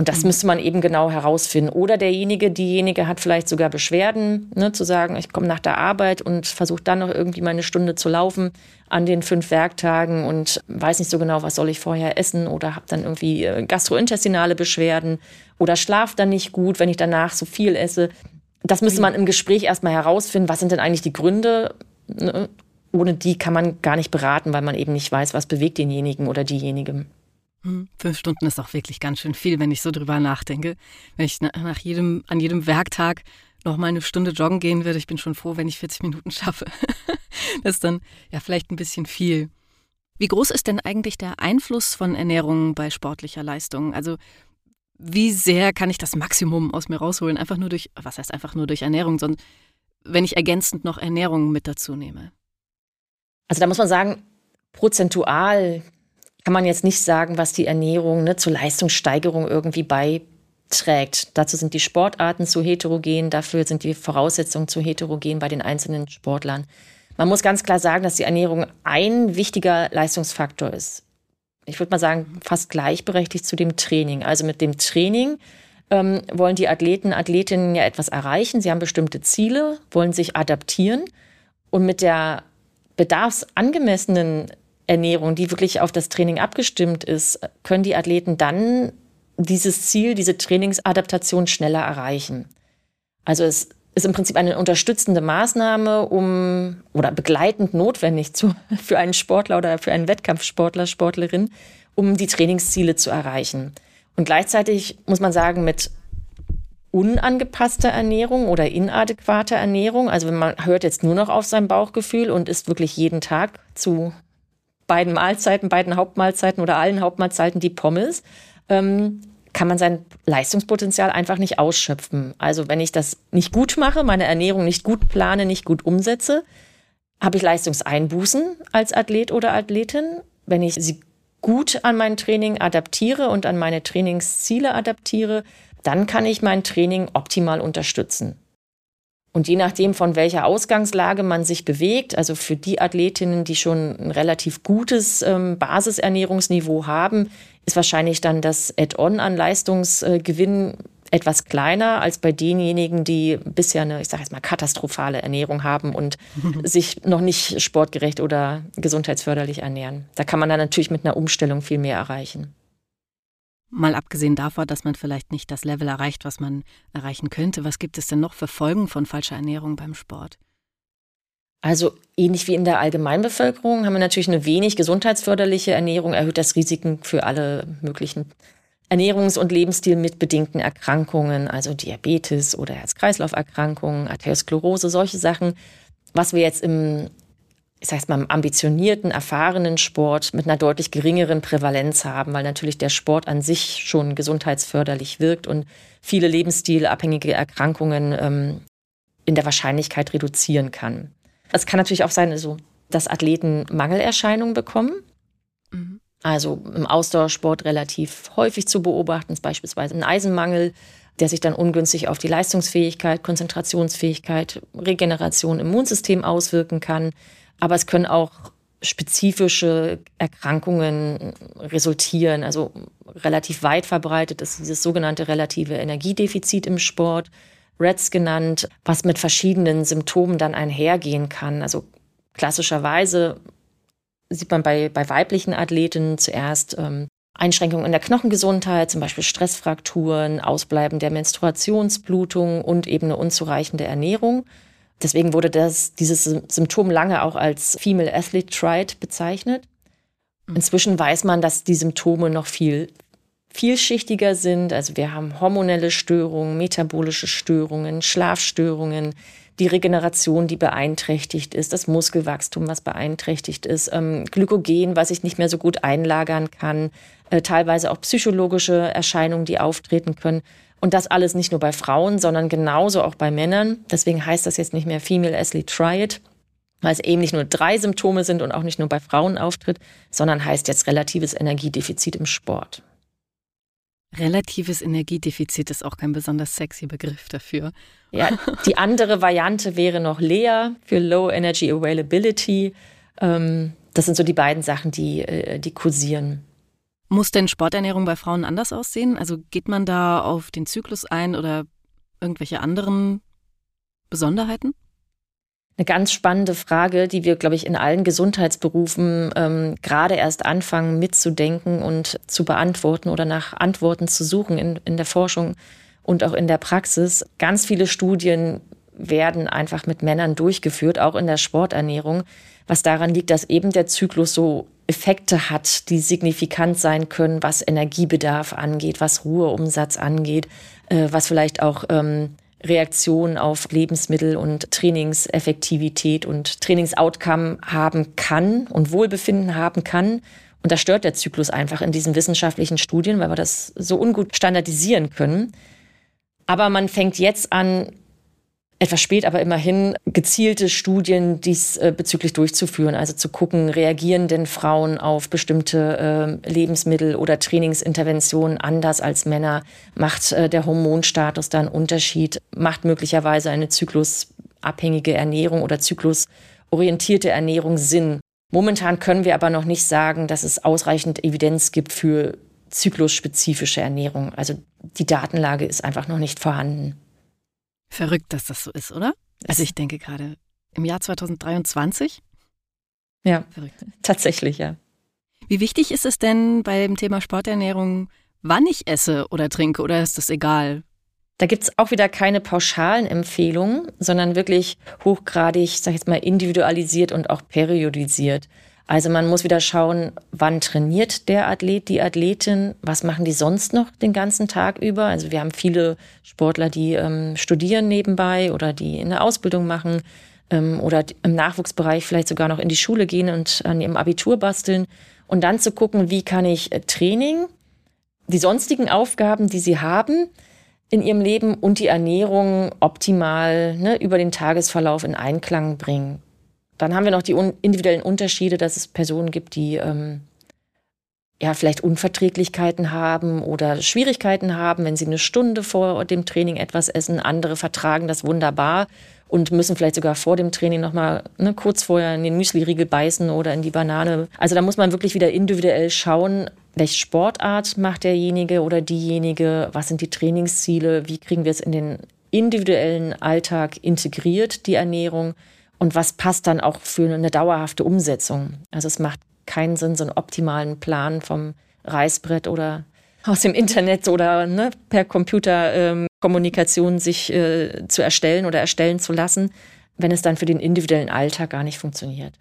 Und das mhm. müsste man eben genau herausfinden. Oder derjenige, diejenige hat vielleicht sogar Beschwerden, ne, zu sagen, ich komme nach der Arbeit und versuche dann noch irgendwie meine Stunde zu laufen an den fünf Werktagen und weiß nicht so genau, was soll ich vorher essen oder habe dann irgendwie äh, gastrointestinale Beschwerden oder schlaf dann nicht gut, wenn ich danach so viel esse. Das müsste man im Gespräch erstmal herausfinden, was sind denn eigentlich die Gründe. Ne? Ohne die kann man gar nicht beraten, weil man eben nicht weiß, was bewegt denjenigen oder diejenige. Hm, fünf Stunden ist auch wirklich ganz schön viel, wenn ich so drüber nachdenke. Wenn ich nach jedem, an jedem Werktag noch mal eine Stunde joggen gehen würde, ich bin schon froh, wenn ich 40 Minuten *laughs* schaffe. das ist dann ja vielleicht ein bisschen viel. Wie groß ist denn eigentlich der Einfluss von Ernährung bei sportlicher Leistung? Also wie sehr kann ich das Maximum aus mir rausholen? Einfach nur durch, was heißt einfach nur durch Ernährung, sondern wenn ich ergänzend noch Ernährung mit dazu nehme? Also da muss man sagen, prozentual kann man jetzt nicht sagen, was die Ernährung ne, zur Leistungssteigerung irgendwie beiträgt. Dazu sind die Sportarten zu heterogen, dafür sind die Voraussetzungen zu heterogen bei den einzelnen Sportlern. Man muss ganz klar sagen, dass die Ernährung ein wichtiger Leistungsfaktor ist. Ich würde mal sagen, fast gleichberechtigt zu dem Training. Also mit dem Training ähm, wollen die Athleten, Athletinnen ja etwas erreichen. Sie haben bestimmte Ziele, wollen sich adaptieren. Und mit der bedarfsangemessenen Ernährung, die wirklich auf das Training abgestimmt ist, können die Athleten dann dieses Ziel, diese Trainingsadaptation schneller erreichen. Also es ist im Prinzip eine unterstützende Maßnahme, um oder begleitend notwendig zu, *laughs* für einen Sportler oder für einen Wettkampfsportler, Sportlerin, um die Trainingsziele zu erreichen. Und gleichzeitig muss man sagen, mit unangepasster Ernährung oder inadäquater Ernährung, also wenn man hört jetzt nur noch auf sein Bauchgefühl und isst wirklich jeden Tag zu beiden Mahlzeiten, beiden Hauptmahlzeiten oder allen Hauptmahlzeiten die Pommes, ähm, kann man sein Leistungspotenzial einfach nicht ausschöpfen. Also wenn ich das nicht gut mache, meine Ernährung nicht gut plane, nicht gut umsetze, habe ich Leistungseinbußen als Athlet oder Athletin. Wenn ich sie gut an mein Training adaptiere und an meine Trainingsziele adaptiere, dann kann ich mein Training optimal unterstützen. Und je nachdem, von welcher Ausgangslage man sich bewegt, also für die Athletinnen, die schon ein relativ gutes ähm, Basisernährungsniveau haben, ist wahrscheinlich dann das Add-on an Leistungsgewinn etwas kleiner als bei denjenigen, die bisher eine, ich sage jetzt mal, katastrophale Ernährung haben und *laughs* sich noch nicht sportgerecht oder gesundheitsförderlich ernähren. Da kann man dann natürlich mit einer Umstellung viel mehr erreichen. Mal abgesehen davon, dass man vielleicht nicht das Level erreicht, was man erreichen könnte, was gibt es denn noch für Folgen von falscher Ernährung beim Sport? Also ähnlich wie in der Allgemeinbevölkerung haben wir natürlich eine wenig gesundheitsförderliche Ernährung, erhöht das Risiken für alle möglichen Ernährungs- und Lebensstil mit bedingten Erkrankungen, also Diabetes oder Herz-Kreislauf-Erkrankungen, Arteriosklerose, solche Sachen. Was wir jetzt im ich sage mal, ambitionierten, erfahrenen Sport mit einer deutlich geringeren Prävalenz haben, weil natürlich der Sport an sich schon gesundheitsförderlich wirkt und viele lebensstilabhängige Erkrankungen ähm, in der Wahrscheinlichkeit reduzieren kann. Es kann natürlich auch sein, also, dass Athleten Mangelerscheinungen bekommen. Mhm. Also im Ausdauersport relativ häufig zu beobachten, ist beispielsweise ein Eisenmangel, der sich dann ungünstig auf die Leistungsfähigkeit, Konzentrationsfähigkeit, Regeneration, Immunsystem auswirken kann. Aber es können auch spezifische Erkrankungen resultieren. Also relativ weit verbreitet ist dieses sogenannte relative Energiedefizit im Sport, REDS genannt, was mit verschiedenen Symptomen dann einhergehen kann. Also klassischerweise sieht man bei, bei weiblichen Athletinnen zuerst ähm, Einschränkungen in der Knochengesundheit, zum Beispiel Stressfrakturen, Ausbleiben der Menstruationsblutung und eben eine unzureichende Ernährung. Deswegen wurde das, dieses Symptom lange auch als Female Athlete Triad bezeichnet. Mhm. Inzwischen weiß man, dass die Symptome noch viel vielschichtiger sind. Also wir haben hormonelle Störungen, metabolische Störungen, Schlafstörungen, die Regeneration, die beeinträchtigt ist, das Muskelwachstum, was beeinträchtigt ist, ähm, Glykogen, was ich nicht mehr so gut einlagern kann, äh, teilweise auch psychologische Erscheinungen, die auftreten können. Und das alles nicht nur bei Frauen, sondern genauso auch bei Männern. Deswegen heißt das jetzt nicht mehr Female Athlete Triad, weil es eben nicht nur drei Symptome sind und auch nicht nur bei Frauen auftritt, sondern heißt jetzt relatives Energiedefizit im Sport. Relatives Energiedefizit ist auch kein besonders sexy Begriff dafür. Ja, die andere Variante wäre noch LEA für Low Energy Availability. Ähm, das sind so die beiden Sachen, die, äh, die kursieren. Muss denn Sporternährung bei Frauen anders aussehen? Also geht man da auf den Zyklus ein oder irgendwelche anderen Besonderheiten? Eine ganz spannende Frage, die wir, glaube ich, in allen Gesundheitsberufen ähm, gerade erst anfangen mitzudenken und zu beantworten oder nach Antworten zu suchen in, in der Forschung und auch in der Praxis. Ganz viele Studien werden einfach mit Männern durchgeführt, auch in der Sporternährung, was daran liegt, dass eben der Zyklus so Effekte hat, die signifikant sein können, was Energiebedarf angeht, was Ruheumsatz angeht, äh, was vielleicht auch ähm, Reaktion auf Lebensmittel und Trainingseffektivität und Trainingsoutcome haben kann und Wohlbefinden haben kann. Und da stört der Zyklus einfach in diesen wissenschaftlichen Studien, weil wir das so ungut standardisieren können. Aber man fängt jetzt an, etwas spät, aber immerhin gezielte Studien diesbezüglich äh, durchzuführen. Also zu gucken, reagieren denn Frauen auf bestimmte äh, Lebensmittel oder Trainingsinterventionen anders als Männer? Macht äh, der Hormonstatus da einen Unterschied? Macht möglicherweise eine zyklusabhängige Ernährung oder zyklusorientierte Ernährung Sinn? Momentan können wir aber noch nicht sagen, dass es ausreichend Evidenz gibt für zyklusspezifische Ernährung. Also die Datenlage ist einfach noch nicht vorhanden. Verrückt, dass das so ist, oder? Also ich denke gerade im Jahr 2023. Ja, verrückt. Tatsächlich, ja. Wie wichtig ist es denn beim Thema Sporternährung, wann ich esse oder trinke, oder ist das egal? Da gibt es auch wieder keine pauschalen Empfehlungen, sondern wirklich hochgradig, sag ich jetzt mal, individualisiert und auch periodisiert. Also man muss wieder schauen, wann trainiert der Athlet, die Athletin, was machen die sonst noch den ganzen Tag über. Also wir haben viele Sportler, die ähm, studieren nebenbei oder die eine Ausbildung machen ähm, oder im Nachwuchsbereich vielleicht sogar noch in die Schule gehen und an ihrem Abitur basteln. Und dann zu gucken, wie kann ich äh, Training, die sonstigen Aufgaben, die sie haben, in ihrem Leben und die Ernährung optimal ne, über den Tagesverlauf in Einklang bringen. Dann haben wir noch die individuellen Unterschiede, dass es Personen gibt, die ähm, ja vielleicht Unverträglichkeiten haben oder Schwierigkeiten haben, wenn sie eine Stunde vor dem Training etwas essen. Andere vertragen das wunderbar und müssen vielleicht sogar vor dem Training nochmal ne, kurz vorher in den Müsli-Riegel beißen oder in die Banane. Also da muss man wirklich wieder individuell schauen, welche Sportart macht derjenige oder diejenige, was sind die Trainingsziele, wie kriegen wir es in den individuellen Alltag integriert, die Ernährung und was passt dann auch für eine dauerhafte Umsetzung. Also es macht keinen Sinn, so einen optimalen Plan vom Reißbrett oder aus dem Internet oder ne, per Computerkommunikation ähm, sich äh, zu erstellen oder erstellen zu lassen, wenn es dann für den individuellen Alltag gar nicht funktioniert.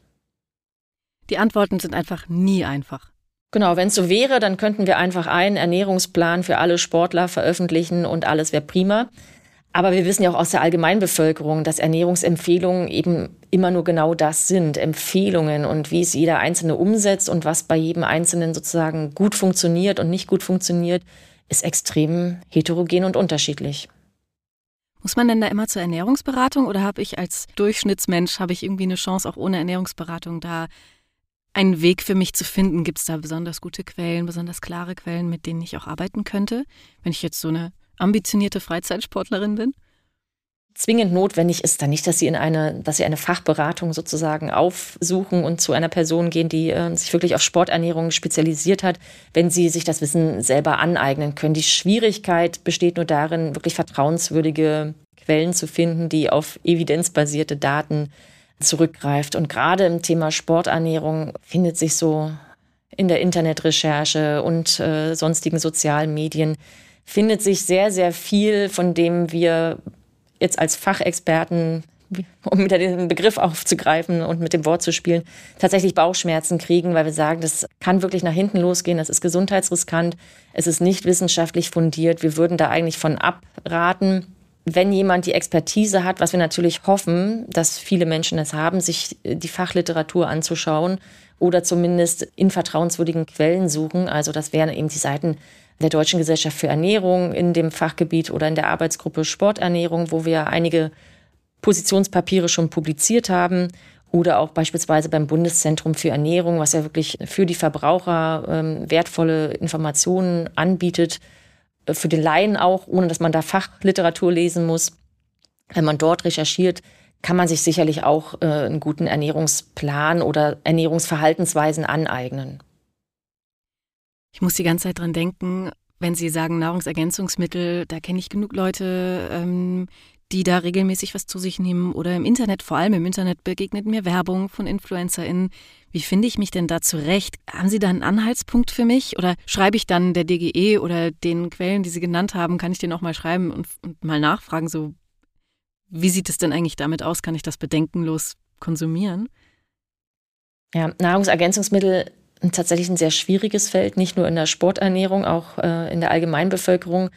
Die Antworten sind einfach nie einfach. Genau, wenn es so wäre, dann könnten wir einfach einen Ernährungsplan für alle Sportler veröffentlichen und alles wäre prima. Aber wir wissen ja auch aus der Allgemeinbevölkerung, dass Ernährungsempfehlungen eben immer nur genau das sind, Empfehlungen und wie es jeder Einzelne umsetzt und was bei jedem Einzelnen sozusagen gut funktioniert und nicht gut funktioniert, ist extrem heterogen und unterschiedlich. Muss man denn da immer zur Ernährungsberatung oder habe ich als Durchschnittsmensch, habe ich irgendwie eine Chance, auch ohne Ernährungsberatung da einen Weg für mich zu finden? Gibt es da besonders gute Quellen, besonders klare Quellen, mit denen ich auch arbeiten könnte, wenn ich jetzt so eine ambitionierte Freizeitsportlerin bin? zwingend notwendig ist dann nicht, dass sie in eine, dass sie eine Fachberatung sozusagen aufsuchen und zu einer Person gehen, die äh, sich wirklich auf Sporternährung spezialisiert hat, wenn sie sich das Wissen selber aneignen können. Die Schwierigkeit besteht nur darin, wirklich vertrauenswürdige Quellen zu finden, die auf evidenzbasierte Daten zurückgreift. Und gerade im Thema Sporternährung findet sich so in der Internetrecherche und äh, sonstigen sozialen Medien findet sich sehr, sehr viel, von dem wir jetzt als Fachexperten, um wieder den Begriff aufzugreifen und mit dem Wort zu spielen, tatsächlich Bauchschmerzen kriegen, weil wir sagen, das kann wirklich nach hinten losgehen, das ist gesundheitsriskant, es ist nicht wissenschaftlich fundiert, wir würden da eigentlich von abraten. Wenn jemand die Expertise hat, was wir natürlich hoffen, dass viele Menschen es haben, sich die Fachliteratur anzuschauen oder zumindest in vertrauenswürdigen Quellen suchen. Also das wären eben die Seiten der Deutschen Gesellschaft für Ernährung in dem Fachgebiet oder in der Arbeitsgruppe Sporternährung, wo wir einige Positionspapiere schon publiziert haben oder auch beispielsweise beim Bundeszentrum für Ernährung, was ja wirklich für die Verbraucher ähm, wertvolle Informationen anbietet, äh, für den Laien auch, ohne dass man da Fachliteratur lesen muss. Wenn man dort recherchiert, kann man sich sicherlich auch äh, einen guten Ernährungsplan oder Ernährungsverhaltensweisen aneignen. Ich muss die ganze Zeit dran denken, wenn Sie sagen Nahrungsergänzungsmittel, da kenne ich genug Leute, ähm, die da regelmäßig was zu sich nehmen oder im Internet, vor allem im Internet begegnet mir Werbung von InfluencerInnen. Wie finde ich mich denn da zurecht? Haben Sie da einen Anhaltspunkt für mich oder schreibe ich dann der DGE oder den Quellen, die Sie genannt haben, kann ich den auch mal schreiben und, und mal nachfragen, so wie sieht es denn eigentlich damit aus? Kann ich das bedenkenlos konsumieren? Ja, Nahrungsergänzungsmittel tatsächlich ein sehr schwieriges Feld, nicht nur in der Sporternährung, auch äh, in der Allgemeinbevölkerung.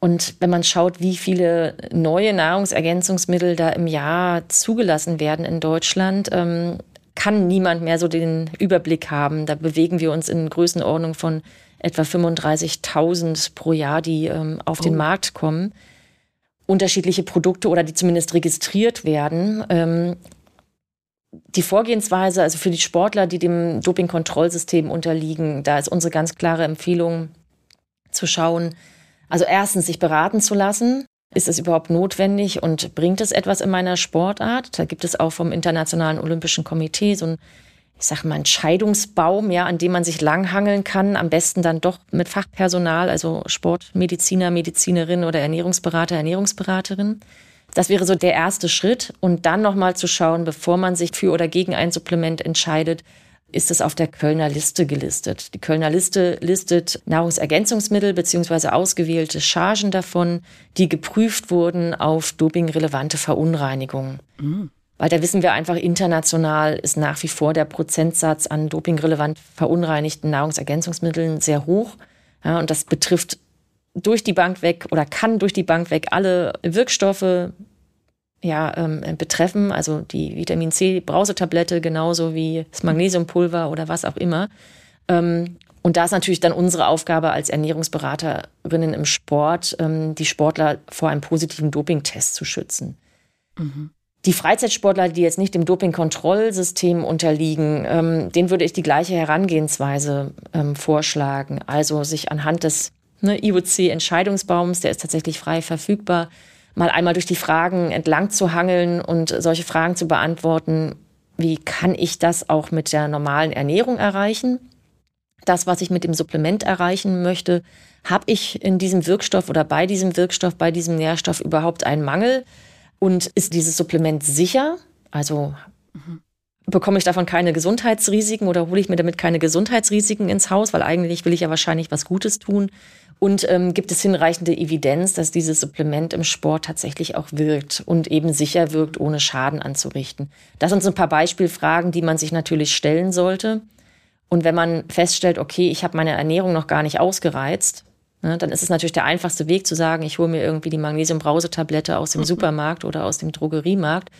Und wenn man schaut, wie viele neue Nahrungsergänzungsmittel da im Jahr zugelassen werden in Deutschland, ähm, kann niemand mehr so den Überblick haben. Da bewegen wir uns in Größenordnung von etwa 35.000 pro Jahr, die ähm, auf oh. den Markt kommen. Unterschiedliche Produkte oder die zumindest registriert werden. Die Vorgehensweise, also für die Sportler, die dem Dopingkontrollsystem unterliegen, da ist unsere ganz klare Empfehlung zu schauen, also erstens sich beraten zu lassen. Ist es überhaupt notwendig und bringt es etwas in meiner Sportart? Da gibt es auch vom Internationalen Olympischen Komitee so ein, ich sag mal, Entscheidungsbaum, ja, an dem man sich langhangeln kann. Am besten dann doch mit Fachpersonal, also Sportmediziner, Medizinerin oder Ernährungsberater, Ernährungsberaterin. Das wäre so der erste Schritt. Und dann nochmal zu schauen, bevor man sich für oder gegen ein Supplement entscheidet, ist es auf der Kölner Liste gelistet. Die Kölner Liste listet Nahrungsergänzungsmittel beziehungsweise ausgewählte Chargen davon, die geprüft wurden auf dopingrelevante Verunreinigungen. Mhm. Weil da wissen wir einfach, international ist nach wie vor der Prozentsatz an dopingrelevant verunreinigten Nahrungsergänzungsmitteln sehr hoch. Ja, und das betrifft durch die Bank weg oder kann durch die Bank weg alle Wirkstoffe ja, ähm, betreffen, also die Vitamin C Brausetablette genauso wie das Magnesiumpulver oder was auch immer. Ähm, und da ist natürlich dann unsere Aufgabe als Ernährungsberaterinnen im Sport, ähm, die Sportler vor einem positiven Dopingtest zu schützen. Mhm. Die Freizeitsportler, die jetzt nicht dem Dopingkontrollsystem unterliegen, ähm, denen würde ich die gleiche Herangehensweise ähm, vorschlagen. Also sich anhand des ne, IOC-Entscheidungsbaums, der ist tatsächlich frei verfügbar, mal einmal durch die Fragen entlang zu hangeln und solche Fragen zu beantworten. Wie kann ich das auch mit der normalen Ernährung erreichen? Das, was ich mit dem Supplement erreichen möchte, habe ich in diesem Wirkstoff oder bei diesem Wirkstoff, bei diesem Nährstoff überhaupt einen Mangel? Und ist dieses Supplement sicher? Also mhm bekomme ich davon keine Gesundheitsrisiken oder hole ich mir damit keine Gesundheitsrisiken ins Haus, weil eigentlich will ich ja wahrscheinlich was Gutes tun. Und ähm, gibt es hinreichende Evidenz, dass dieses Supplement im Sport tatsächlich auch wirkt und eben sicher wirkt, ohne Schaden anzurichten? Das sind so ein paar Beispielfragen, die man sich natürlich stellen sollte. Und wenn man feststellt, okay, ich habe meine Ernährung noch gar nicht ausgereizt, ne, dann ist es natürlich der einfachste Weg zu sagen, ich hole mir irgendwie die Magnesiumbrausetablette aus dem mhm. Supermarkt oder aus dem Drogeriemarkt.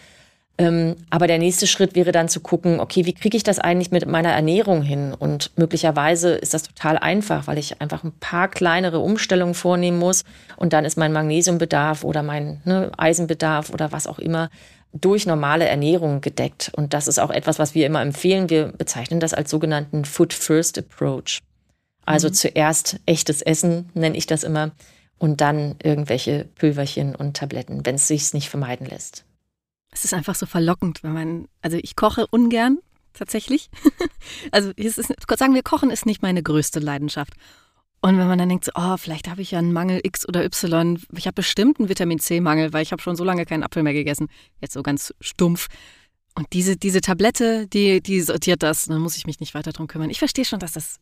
Ähm, aber der nächste Schritt wäre dann zu gucken, okay, wie kriege ich das eigentlich mit meiner Ernährung hin? Und möglicherweise ist das total einfach, weil ich einfach ein paar kleinere Umstellungen vornehmen muss und dann ist mein Magnesiumbedarf oder mein ne, Eisenbedarf oder was auch immer durch normale Ernährung gedeckt. Und das ist auch etwas, was wir immer empfehlen. Wir bezeichnen das als sogenannten Food First Approach. Also mhm. zuerst echtes Essen, nenne ich das immer, und dann irgendwelche Pülverchen und Tabletten, wenn es sich nicht vermeiden lässt. Es ist einfach so verlockend, wenn man, also ich koche ungern tatsächlich. *laughs* also es ist, sagen wir, Kochen ist nicht meine größte Leidenschaft. Und wenn man dann denkt, so, oh, vielleicht habe ich ja einen Mangel X oder Y, ich habe bestimmt einen Vitamin C-Mangel, weil ich habe schon so lange keinen Apfel mehr gegessen, jetzt so ganz stumpf. Und diese, diese Tablette, die, die sortiert das, dann muss ich mich nicht weiter drum kümmern. Ich verstehe schon, dass das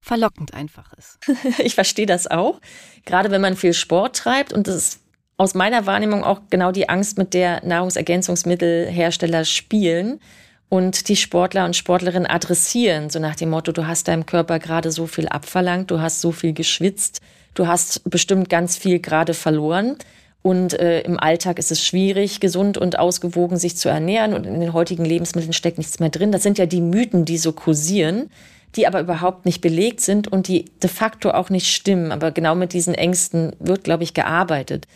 verlockend einfach ist. *laughs* ich verstehe das auch. Gerade wenn man viel Sport treibt und das ist aus meiner Wahrnehmung auch genau die Angst, mit der Nahrungsergänzungsmittelhersteller spielen und die Sportler und Sportlerinnen adressieren, so nach dem Motto, du hast deinem Körper gerade so viel abverlangt, du hast so viel geschwitzt, du hast bestimmt ganz viel gerade verloren. Und äh, im Alltag ist es schwierig, gesund und ausgewogen sich zu ernähren. Und in den heutigen Lebensmitteln steckt nichts mehr drin. Das sind ja die Mythen, die so kursieren, die aber überhaupt nicht belegt sind und die de facto auch nicht stimmen. Aber genau mit diesen Ängsten wird, glaube ich, gearbeitet.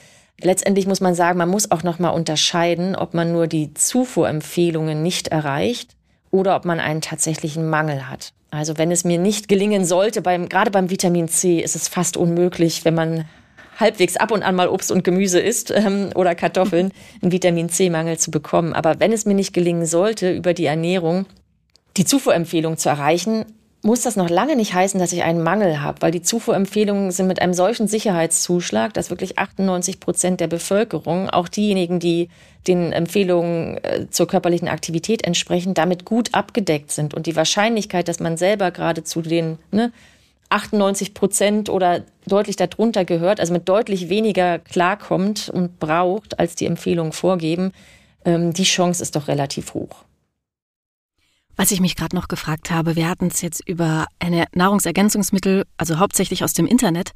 Letztendlich muss man sagen, man muss auch noch mal unterscheiden, ob man nur die Zufuhrempfehlungen nicht erreicht oder ob man einen tatsächlichen Mangel hat. Also wenn es mir nicht gelingen sollte, beim, gerade beim Vitamin C ist es fast unmöglich, wenn man halbwegs ab und an mal Obst und Gemüse isst ähm, oder Kartoffeln, *laughs* einen Vitamin C-Mangel zu bekommen. Aber wenn es mir nicht gelingen sollte, über die Ernährung die Zufuhrempfehlung zu erreichen, muss das noch lange nicht heißen, dass ich einen Mangel habe, weil die Zufuhrempfehlungen sind mit einem solchen Sicherheitszuschlag, dass wirklich 98 Prozent der Bevölkerung, auch diejenigen, die den Empfehlungen äh, zur körperlichen Aktivität entsprechen, damit gut abgedeckt sind. Und die Wahrscheinlichkeit, dass man selber gerade zu den ne, 98 Prozent oder deutlich darunter gehört, also mit deutlich weniger klarkommt und braucht, als die Empfehlungen vorgeben, ähm, die Chance ist doch relativ hoch. Was ich mich gerade noch gefragt habe, wir hatten es jetzt über eine Nahrungsergänzungsmittel, also hauptsächlich aus dem Internet.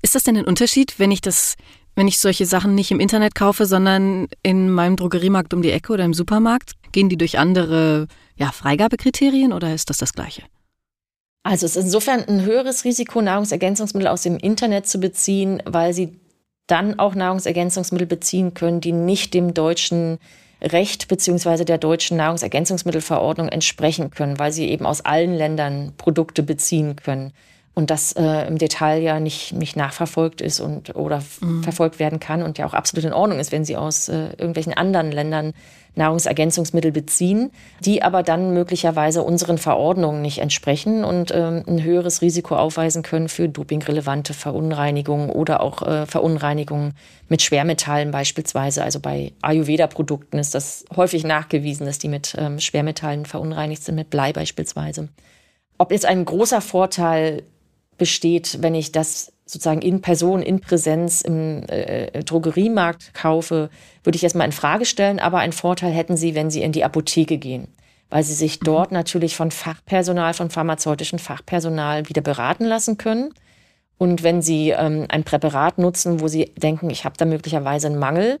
Ist das denn ein Unterschied, wenn ich das, wenn ich solche Sachen nicht im Internet kaufe, sondern in meinem Drogeriemarkt um die Ecke oder im Supermarkt? Gehen die durch andere ja, Freigabekriterien oder ist das das Gleiche? Also es ist insofern ein höheres Risiko, Nahrungsergänzungsmittel aus dem Internet zu beziehen, weil sie dann auch Nahrungsergänzungsmittel beziehen können, die nicht dem deutschen Recht beziehungsweise der deutschen Nahrungsergänzungsmittelverordnung entsprechen können, weil sie eben aus allen Ländern Produkte beziehen können und das äh, im Detail ja nicht, nicht nachverfolgt ist und oder mhm. verfolgt werden kann und ja auch absolut in Ordnung ist, wenn sie aus äh, irgendwelchen anderen Ländern Nahrungsergänzungsmittel beziehen, die aber dann möglicherweise unseren Verordnungen nicht entsprechen und ähm, ein höheres Risiko aufweisen können für dopingrelevante Verunreinigungen oder auch äh, Verunreinigungen mit Schwermetallen beispielsweise. Also bei Ayurveda-Produkten ist das häufig nachgewiesen, dass die mit ähm, Schwermetallen verunreinigt sind, mit Blei beispielsweise. Ob jetzt ein großer Vorteil besteht, wenn ich das sozusagen in Person, in Präsenz im äh, Drogeriemarkt kaufe, würde ich erstmal in Frage stellen. Aber einen Vorteil hätten Sie, wenn Sie in die Apotheke gehen, weil Sie sich dort mhm. natürlich von Fachpersonal, von pharmazeutischem Fachpersonal wieder beraten lassen können. Und wenn Sie ähm, ein Präparat nutzen, wo Sie denken, ich habe da möglicherweise einen Mangel,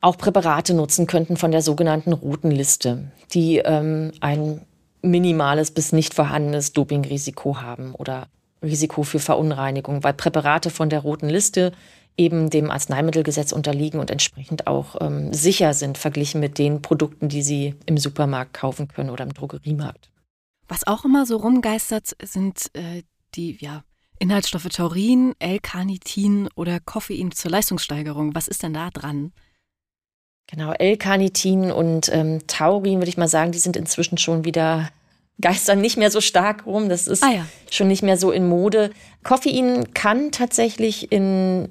auch Präparate nutzen könnten von der sogenannten Roten Liste, die ähm, ein minimales bis nicht vorhandenes Dopingrisiko haben oder Risiko für Verunreinigung, weil Präparate von der roten Liste eben dem Arzneimittelgesetz unterliegen und entsprechend auch ähm, sicher sind, verglichen mit den Produkten, die Sie im Supermarkt kaufen können oder im Drogeriemarkt. Was auch immer so rumgeistert, sind äh, die ja, Inhaltsstoffe Taurin, L-Carnitin oder Koffein zur Leistungssteigerung. Was ist denn da dran? Genau, L-Carnitin und ähm, Taurin, würde ich mal sagen, die sind inzwischen schon wieder geistern nicht mehr so stark rum. Das ist ah ja. schon nicht mehr so in Mode. Koffein kann tatsächlich in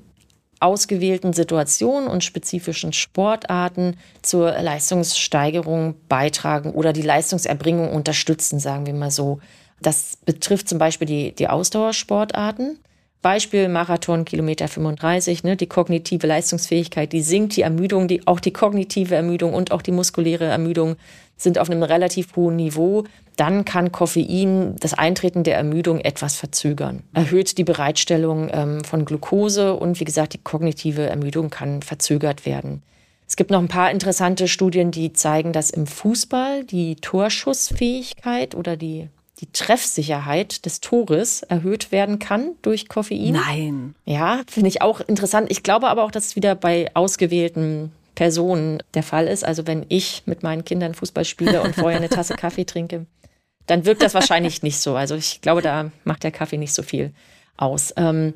ausgewählten Situationen und spezifischen Sportarten zur Leistungssteigerung beitragen oder die Leistungserbringung unterstützen, sagen wir mal so. Das betrifft zum Beispiel die, die Ausdauersportarten. Beispiel Marathon, Kilometer 35, ne, die kognitive Leistungsfähigkeit, die sinkt, die Ermüdung, die, auch die kognitive Ermüdung und auch die muskuläre Ermüdung sind auf einem relativ hohen Niveau, dann kann Koffein das Eintreten der Ermüdung etwas verzögern. Erhöht die Bereitstellung ähm, von Glucose und wie gesagt, die kognitive Ermüdung kann verzögert werden. Es gibt noch ein paar interessante Studien, die zeigen, dass im Fußball die Torschussfähigkeit oder die, die Treffsicherheit des Tores erhöht werden kann durch Koffein. Nein. Ja, finde ich auch interessant. Ich glaube aber auch, dass es wieder bei ausgewählten Personen der Fall ist. Also wenn ich mit meinen Kindern Fußball spiele und vorher eine Tasse *laughs* Kaffee trinke, dann wirkt das wahrscheinlich nicht so. Also ich glaube, da macht der Kaffee nicht so viel aus. Ähm,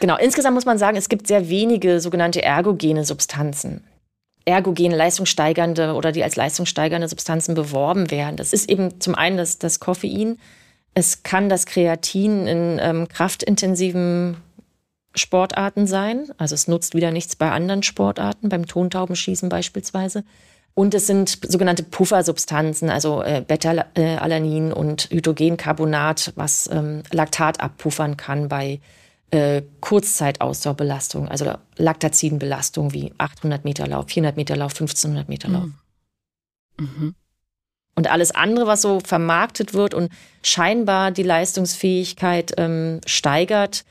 genau, insgesamt muss man sagen, es gibt sehr wenige sogenannte ergogene Substanzen. Ergogene, leistungssteigernde oder die als leistungssteigernde Substanzen beworben werden. Das ist eben zum einen das, das Koffein. Es kann das Kreatin in ähm, kraftintensiven Sportarten sein. Also es nutzt wieder nichts bei anderen Sportarten, beim Tontaubenschießen beispielsweise. Und es sind sogenannte Puffersubstanzen, also äh, Beta-Alanin und Hydrogencarbonat, was ähm, Laktat abpuffern kann bei äh, Kurzzeitausdauerbelastung, also Laktazidenbelastung wie 800 Meter Lauf, 400 Meter Lauf, 1500 Meter Lauf. Mhm. Mhm. Und alles andere, was so vermarktet wird und scheinbar die Leistungsfähigkeit ähm, steigert,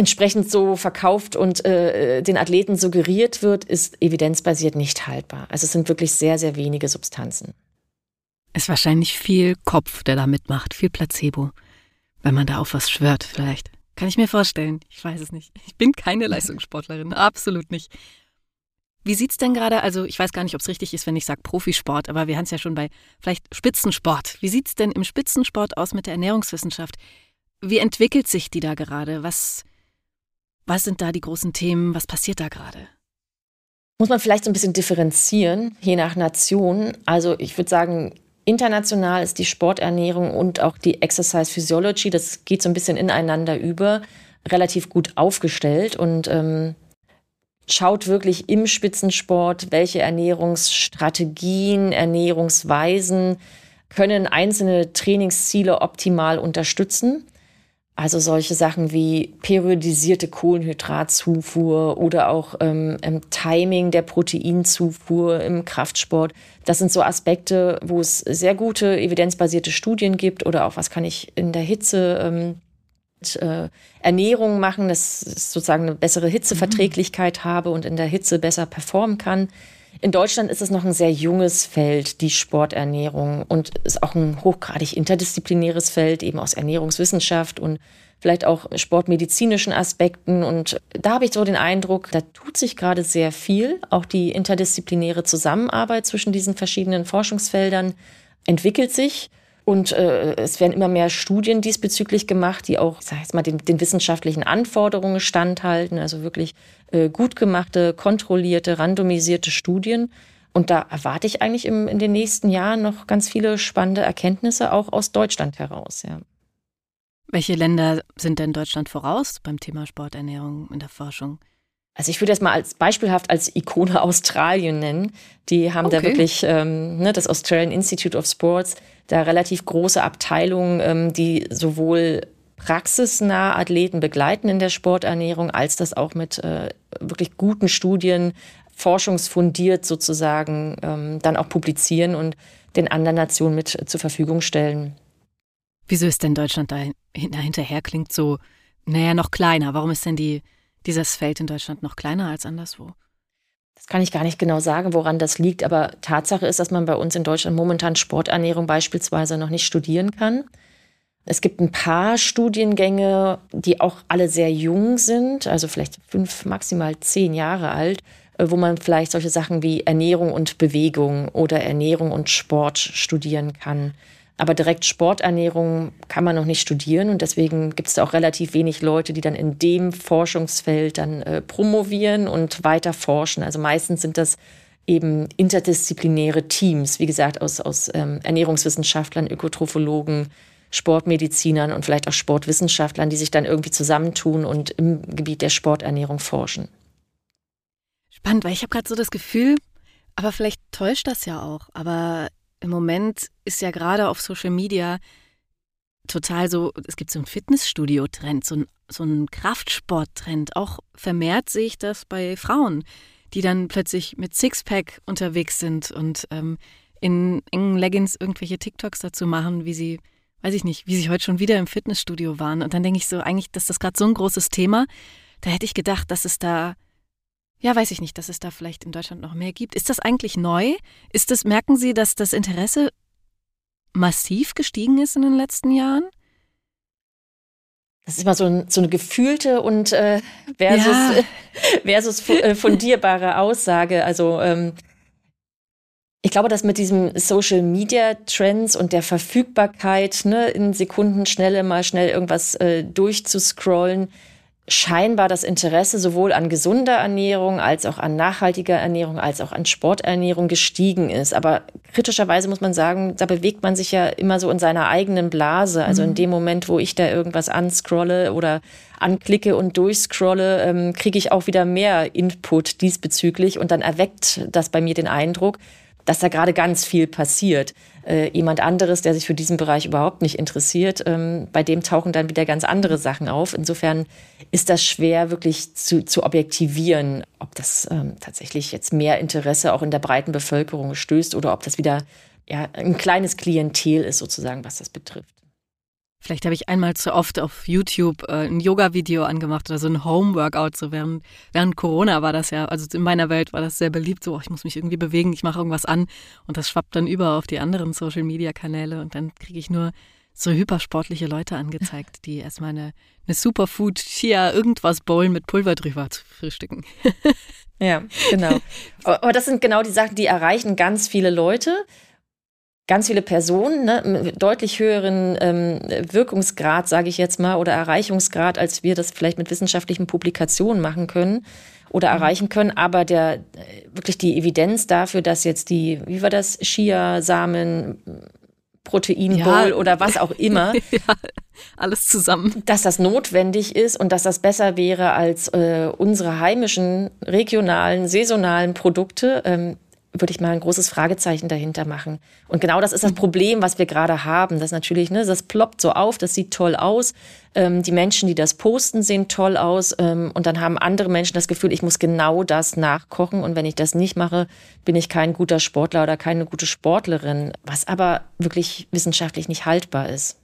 entsprechend so verkauft und äh, den Athleten suggeriert wird, ist evidenzbasiert nicht haltbar. Also es sind wirklich sehr, sehr wenige Substanzen. Es ist wahrscheinlich viel Kopf, der da mitmacht, viel Placebo, wenn man da auf was schwört vielleicht. Kann ich mir vorstellen. Ich weiß es nicht. Ich bin keine Leistungssportlerin, absolut nicht. Wie sieht's denn gerade, also ich weiß gar nicht, ob es richtig ist, wenn ich sage Profisport, aber wir haben es ja schon bei vielleicht Spitzensport. Wie sieht's denn im Spitzensport aus mit der Ernährungswissenschaft? Wie entwickelt sich die da gerade? Was was sind da die großen Themen? Was passiert da gerade? Muss man vielleicht so ein bisschen differenzieren, je nach Nation. Also ich würde sagen, international ist die Sporternährung und auch die Exercise Physiology, das geht so ein bisschen ineinander über, relativ gut aufgestellt und ähm, schaut wirklich im Spitzensport, welche Ernährungsstrategien, Ernährungsweisen können einzelne Trainingsziele optimal unterstützen. Also solche Sachen wie periodisierte Kohlenhydratzufuhr oder auch ähm, Timing der Proteinzufuhr im Kraftsport. Das sind so Aspekte, wo es sehr gute evidenzbasierte Studien gibt oder auch was kann ich in der Hitze ähm, mit, äh, Ernährung machen, dass ich sozusagen eine bessere Hitzeverträglichkeit mhm. habe und in der Hitze besser performen kann. In Deutschland ist es noch ein sehr junges Feld, die Sporternährung und ist auch ein hochgradig interdisziplinäres Feld, eben aus Ernährungswissenschaft und vielleicht auch sportmedizinischen Aspekten. Und da habe ich so den Eindruck, da tut sich gerade sehr viel. Auch die interdisziplinäre Zusammenarbeit zwischen diesen verschiedenen Forschungsfeldern entwickelt sich. Und äh, es werden immer mehr Studien diesbezüglich gemacht, die auch, ich jetzt mal, den, den wissenschaftlichen Anforderungen standhalten. Also wirklich äh, gut gemachte, kontrollierte, randomisierte Studien. Und da erwarte ich eigentlich im, in den nächsten Jahren noch ganz viele spannende Erkenntnisse, auch aus Deutschland heraus. Ja. Welche Länder sind denn Deutschland voraus beim Thema Sporternährung in der Forschung? Also ich würde das mal als beispielhaft als Ikone *laughs* Australien nennen. Die haben okay. da wirklich ähm, ne, das Australian Institute of Sports, da relativ große Abteilungen, ähm, die sowohl praxisnah Athleten begleiten in der Sporternährung, als das auch mit äh, wirklich guten Studien, forschungsfundiert sozusagen, ähm, dann auch publizieren und den anderen Nationen mit zur Verfügung stellen. Wieso ist denn Deutschland da hinterher? Klingt so, naja, noch kleiner. Warum ist denn die, dieses Feld in Deutschland noch kleiner als anderswo? Das kann ich gar nicht genau sagen, woran das liegt, aber Tatsache ist, dass man bei uns in Deutschland momentan Sporternährung beispielsweise noch nicht studieren kann. Es gibt ein paar Studiengänge, die auch alle sehr jung sind, also vielleicht fünf, maximal zehn Jahre alt, äh, wo man vielleicht solche Sachen wie Ernährung und Bewegung oder Ernährung und Sport studieren kann. Aber direkt Sporternährung kann man noch nicht studieren und deswegen gibt es da auch relativ wenig Leute, die dann in dem Forschungsfeld dann äh, promovieren und weiter forschen. Also meistens sind das eben interdisziplinäre Teams, wie gesagt, aus, aus ähm, Ernährungswissenschaftlern, Ökotrophologen, Sportmedizinern und vielleicht auch Sportwissenschaftlern, die sich dann irgendwie zusammentun und im Gebiet der Sporternährung forschen. Spannend, weil ich habe gerade so das Gefühl, aber vielleicht täuscht das ja auch, aber im Moment ist ja gerade auf Social Media total so, es gibt so einen Fitnessstudio-Trend, so, ein, so einen Kraftsport-Trend. Auch vermehrt sehe ich das bei Frauen, die dann plötzlich mit Sixpack unterwegs sind und ähm, in engen Leggings irgendwelche TikToks dazu machen, wie sie, weiß ich nicht, wie sie heute schon wieder im Fitnessstudio waren. Und dann denke ich so, eigentlich, dass das gerade so ein großes Thema. Da hätte ich gedacht, dass es da ja, weiß ich nicht, dass es da vielleicht in Deutschland noch mehr gibt. Ist das eigentlich neu? Ist das, merken Sie, dass das Interesse massiv gestiegen ist in den letzten Jahren? Das ist immer so, ein, so eine gefühlte und äh, versus, ja. versus äh, fundierbare Aussage. Also ähm, ich glaube, dass mit diesem Social Media Trends und der Verfügbarkeit, ne, in Sekundenschnelle mal schnell irgendwas äh, durchzuscrollen, scheinbar das Interesse sowohl an gesunder Ernährung als auch an nachhaltiger Ernährung als auch an Sporternährung gestiegen ist. Aber kritischerweise muss man sagen, da bewegt man sich ja immer so in seiner eigenen Blase. Also in mhm. dem Moment, wo ich da irgendwas anscrolle oder anklicke und durchscrolle, ähm, kriege ich auch wieder mehr Input diesbezüglich und dann erweckt das bei mir den Eindruck, dass da gerade ganz viel passiert. Äh, jemand anderes, der sich für diesen Bereich überhaupt nicht interessiert, ähm, bei dem tauchen dann wieder ganz andere Sachen auf. Insofern ist das schwer wirklich zu, zu objektivieren, ob das ähm, tatsächlich jetzt mehr Interesse auch in der breiten Bevölkerung stößt oder ob das wieder ja, ein kleines Klientel ist sozusagen, was das betrifft. Vielleicht habe ich einmal zu oft auf YouTube äh, ein Yoga-Video angemacht oder so ein Home-Workout. So während, während Corona war das ja, also in meiner Welt war das sehr beliebt. So, oh, ich muss mich irgendwie bewegen, ich mache irgendwas an und das schwappt dann über auf die anderen Social-Media-Kanäle und dann kriege ich nur so hypersportliche Leute angezeigt, die erstmal eine, eine Superfood Chia irgendwas Bowl mit Pulver drüber zu frühstücken. ja, genau. *laughs* Aber das sind genau die Sachen, die erreichen ganz viele Leute ganz viele Personen, ne, deutlich höheren ähm, Wirkungsgrad, sage ich jetzt mal, oder Erreichungsgrad, als wir das vielleicht mit wissenschaftlichen Publikationen machen können oder mhm. erreichen können. Aber der wirklich die Evidenz dafür, dass jetzt die, wie war das, Chia-Samen, Proteinbowl ja. oder was auch immer. *laughs* ja, alles zusammen. Dass das notwendig ist und dass das besser wäre als äh, unsere heimischen, regionalen, saisonalen Produkte. Ähm, würde ich mal ein großes Fragezeichen dahinter machen. Und genau das ist das Problem, was wir gerade haben. Das natürlich, ne, das ploppt so auf, das sieht toll aus. Ähm, die Menschen, die das posten, sehen toll aus. Ähm, und dann haben andere Menschen das Gefühl, ich muss genau das nachkochen. Und wenn ich das nicht mache, bin ich kein guter Sportler oder keine gute Sportlerin. Was aber wirklich wissenschaftlich nicht haltbar ist.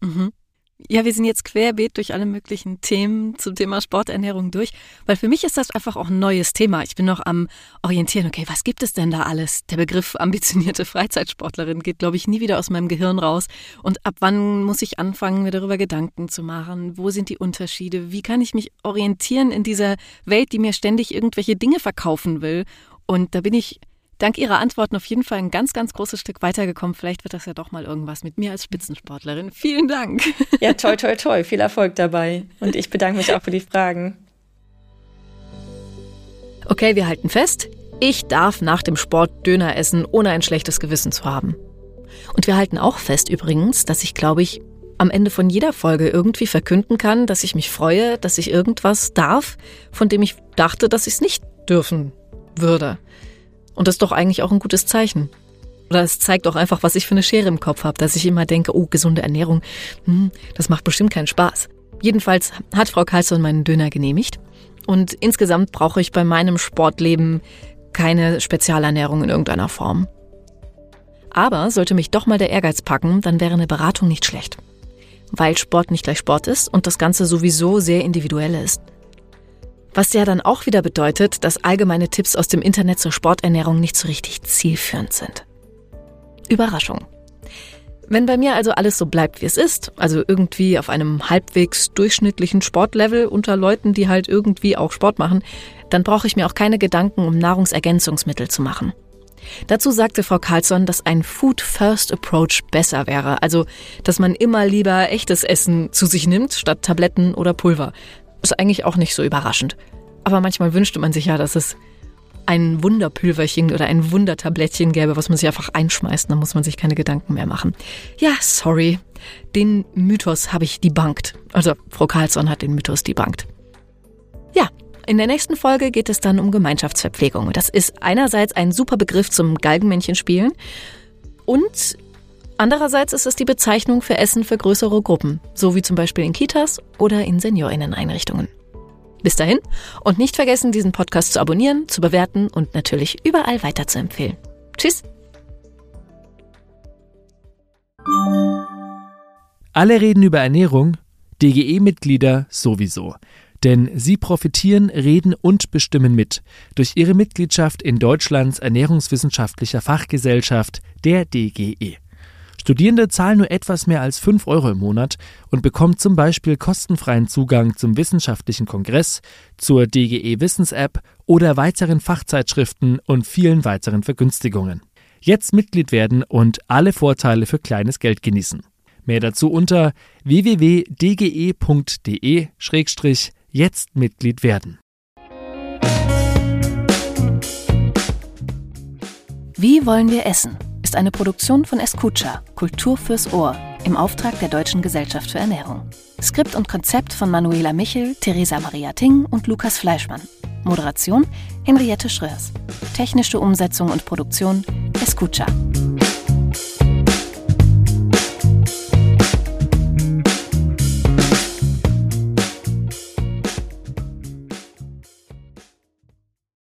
Mhm. Ja, wir sind jetzt querbeet durch alle möglichen Themen zum Thema Sporternährung durch, weil für mich ist das einfach auch ein neues Thema. Ich bin noch am Orientieren, okay, was gibt es denn da alles? Der Begriff ambitionierte Freizeitsportlerin geht, glaube ich, nie wieder aus meinem Gehirn raus. Und ab wann muss ich anfangen, mir darüber Gedanken zu machen? Wo sind die Unterschiede? Wie kann ich mich orientieren in dieser Welt, die mir ständig irgendwelche Dinge verkaufen will? Und da bin ich dank Ihrer Antworten auf jeden Fall ein ganz, ganz großes Stück weitergekommen. Vielleicht wird das ja doch mal irgendwas mit mir als Spitzensportlerin. Vielen Dank. *laughs* Ja, toll, toll, toll. Viel Erfolg dabei. Und ich bedanke mich auch für die Fragen. Okay, wir halten fest. Ich darf nach dem Sport Döner essen, ohne ein schlechtes Gewissen zu haben. Und wir halten auch fest übrigens, dass ich, glaube ich, am Ende von jeder Folge irgendwie verkünden kann, dass ich mich freue, dass ich irgendwas darf, von dem ich dachte, dass ich es nicht dürfen würde. Und das ist doch eigentlich auch ein gutes Zeichen. Oder es zeigt auch einfach, was ich für eine Schere im Kopf habe, dass ich immer denke, oh, gesunde Ernährung, hm, das macht bestimmt keinen Spaß. Jedenfalls hat Frau Karlsson meinen Döner genehmigt. Und insgesamt brauche ich bei meinem Sportleben keine Spezialernährung in irgendeiner Form. Aber sollte mich doch mal der Ehrgeiz packen, dann wäre eine Beratung nicht schlecht. Weil Sport nicht gleich Sport ist und das Ganze sowieso sehr individuell ist. Was ja dann auch wieder bedeutet, dass allgemeine Tipps aus dem Internet zur Sporternährung nicht so richtig zielführend sind. Überraschung. Wenn bei mir also alles so bleibt, wie es ist, also irgendwie auf einem halbwegs durchschnittlichen Sportlevel unter Leuten, die halt irgendwie auch Sport machen, dann brauche ich mir auch keine Gedanken um Nahrungsergänzungsmittel zu machen. Dazu sagte Frau Carlsson, dass ein Food-First-Approach besser wäre, also dass man immer lieber echtes Essen zu sich nimmt statt Tabletten oder Pulver, ist eigentlich auch nicht so überraschend. Aber manchmal wünschte man sich ja, dass es ein Wunderpülverchen oder ein Wundertablettchen gäbe, was man sich einfach einschmeißt, dann muss man sich keine Gedanken mehr machen. Ja, sorry. Den Mythos habe ich debunked. Also Frau Carlsson hat den Mythos debunked. Ja, in der nächsten Folge geht es dann um Gemeinschaftsverpflegung. Das ist einerseits ein super Begriff zum Galgenmännchen spielen und Andererseits ist es die Bezeichnung für Essen für größere Gruppen, so wie zum Beispiel in Kitas oder in Seniorinneneinrichtungen. Bis dahin und nicht vergessen, diesen Podcast zu abonnieren, zu bewerten und natürlich überall weiter zu empfehlen. Tschüss! Alle reden über Ernährung, DGE-Mitglieder sowieso. Denn sie profitieren, reden und bestimmen mit durch ihre Mitgliedschaft in Deutschlands Ernährungswissenschaftlicher Fachgesellschaft, der DGE. Studierende zahlen nur etwas mehr als 5 Euro im Monat und bekommen zum Beispiel kostenfreien Zugang zum wissenschaftlichen Kongress, zur DGE Wissens-App oder weiteren Fachzeitschriften und vielen weiteren Vergünstigungen. Jetzt Mitglied werden und alle Vorteile für kleines Geld genießen. Mehr dazu unter www.dge.de-jetzt Mitglied werden. Wie wollen wir essen? Eine Produktion von Escucha, Kultur fürs Ohr, im Auftrag der Deutschen Gesellschaft für Ernährung. Skript und Konzept von Manuela Michel, Theresa Maria Ting und Lukas Fleischmann. Moderation Henriette Schröers. Technische Umsetzung und Produktion Escucha.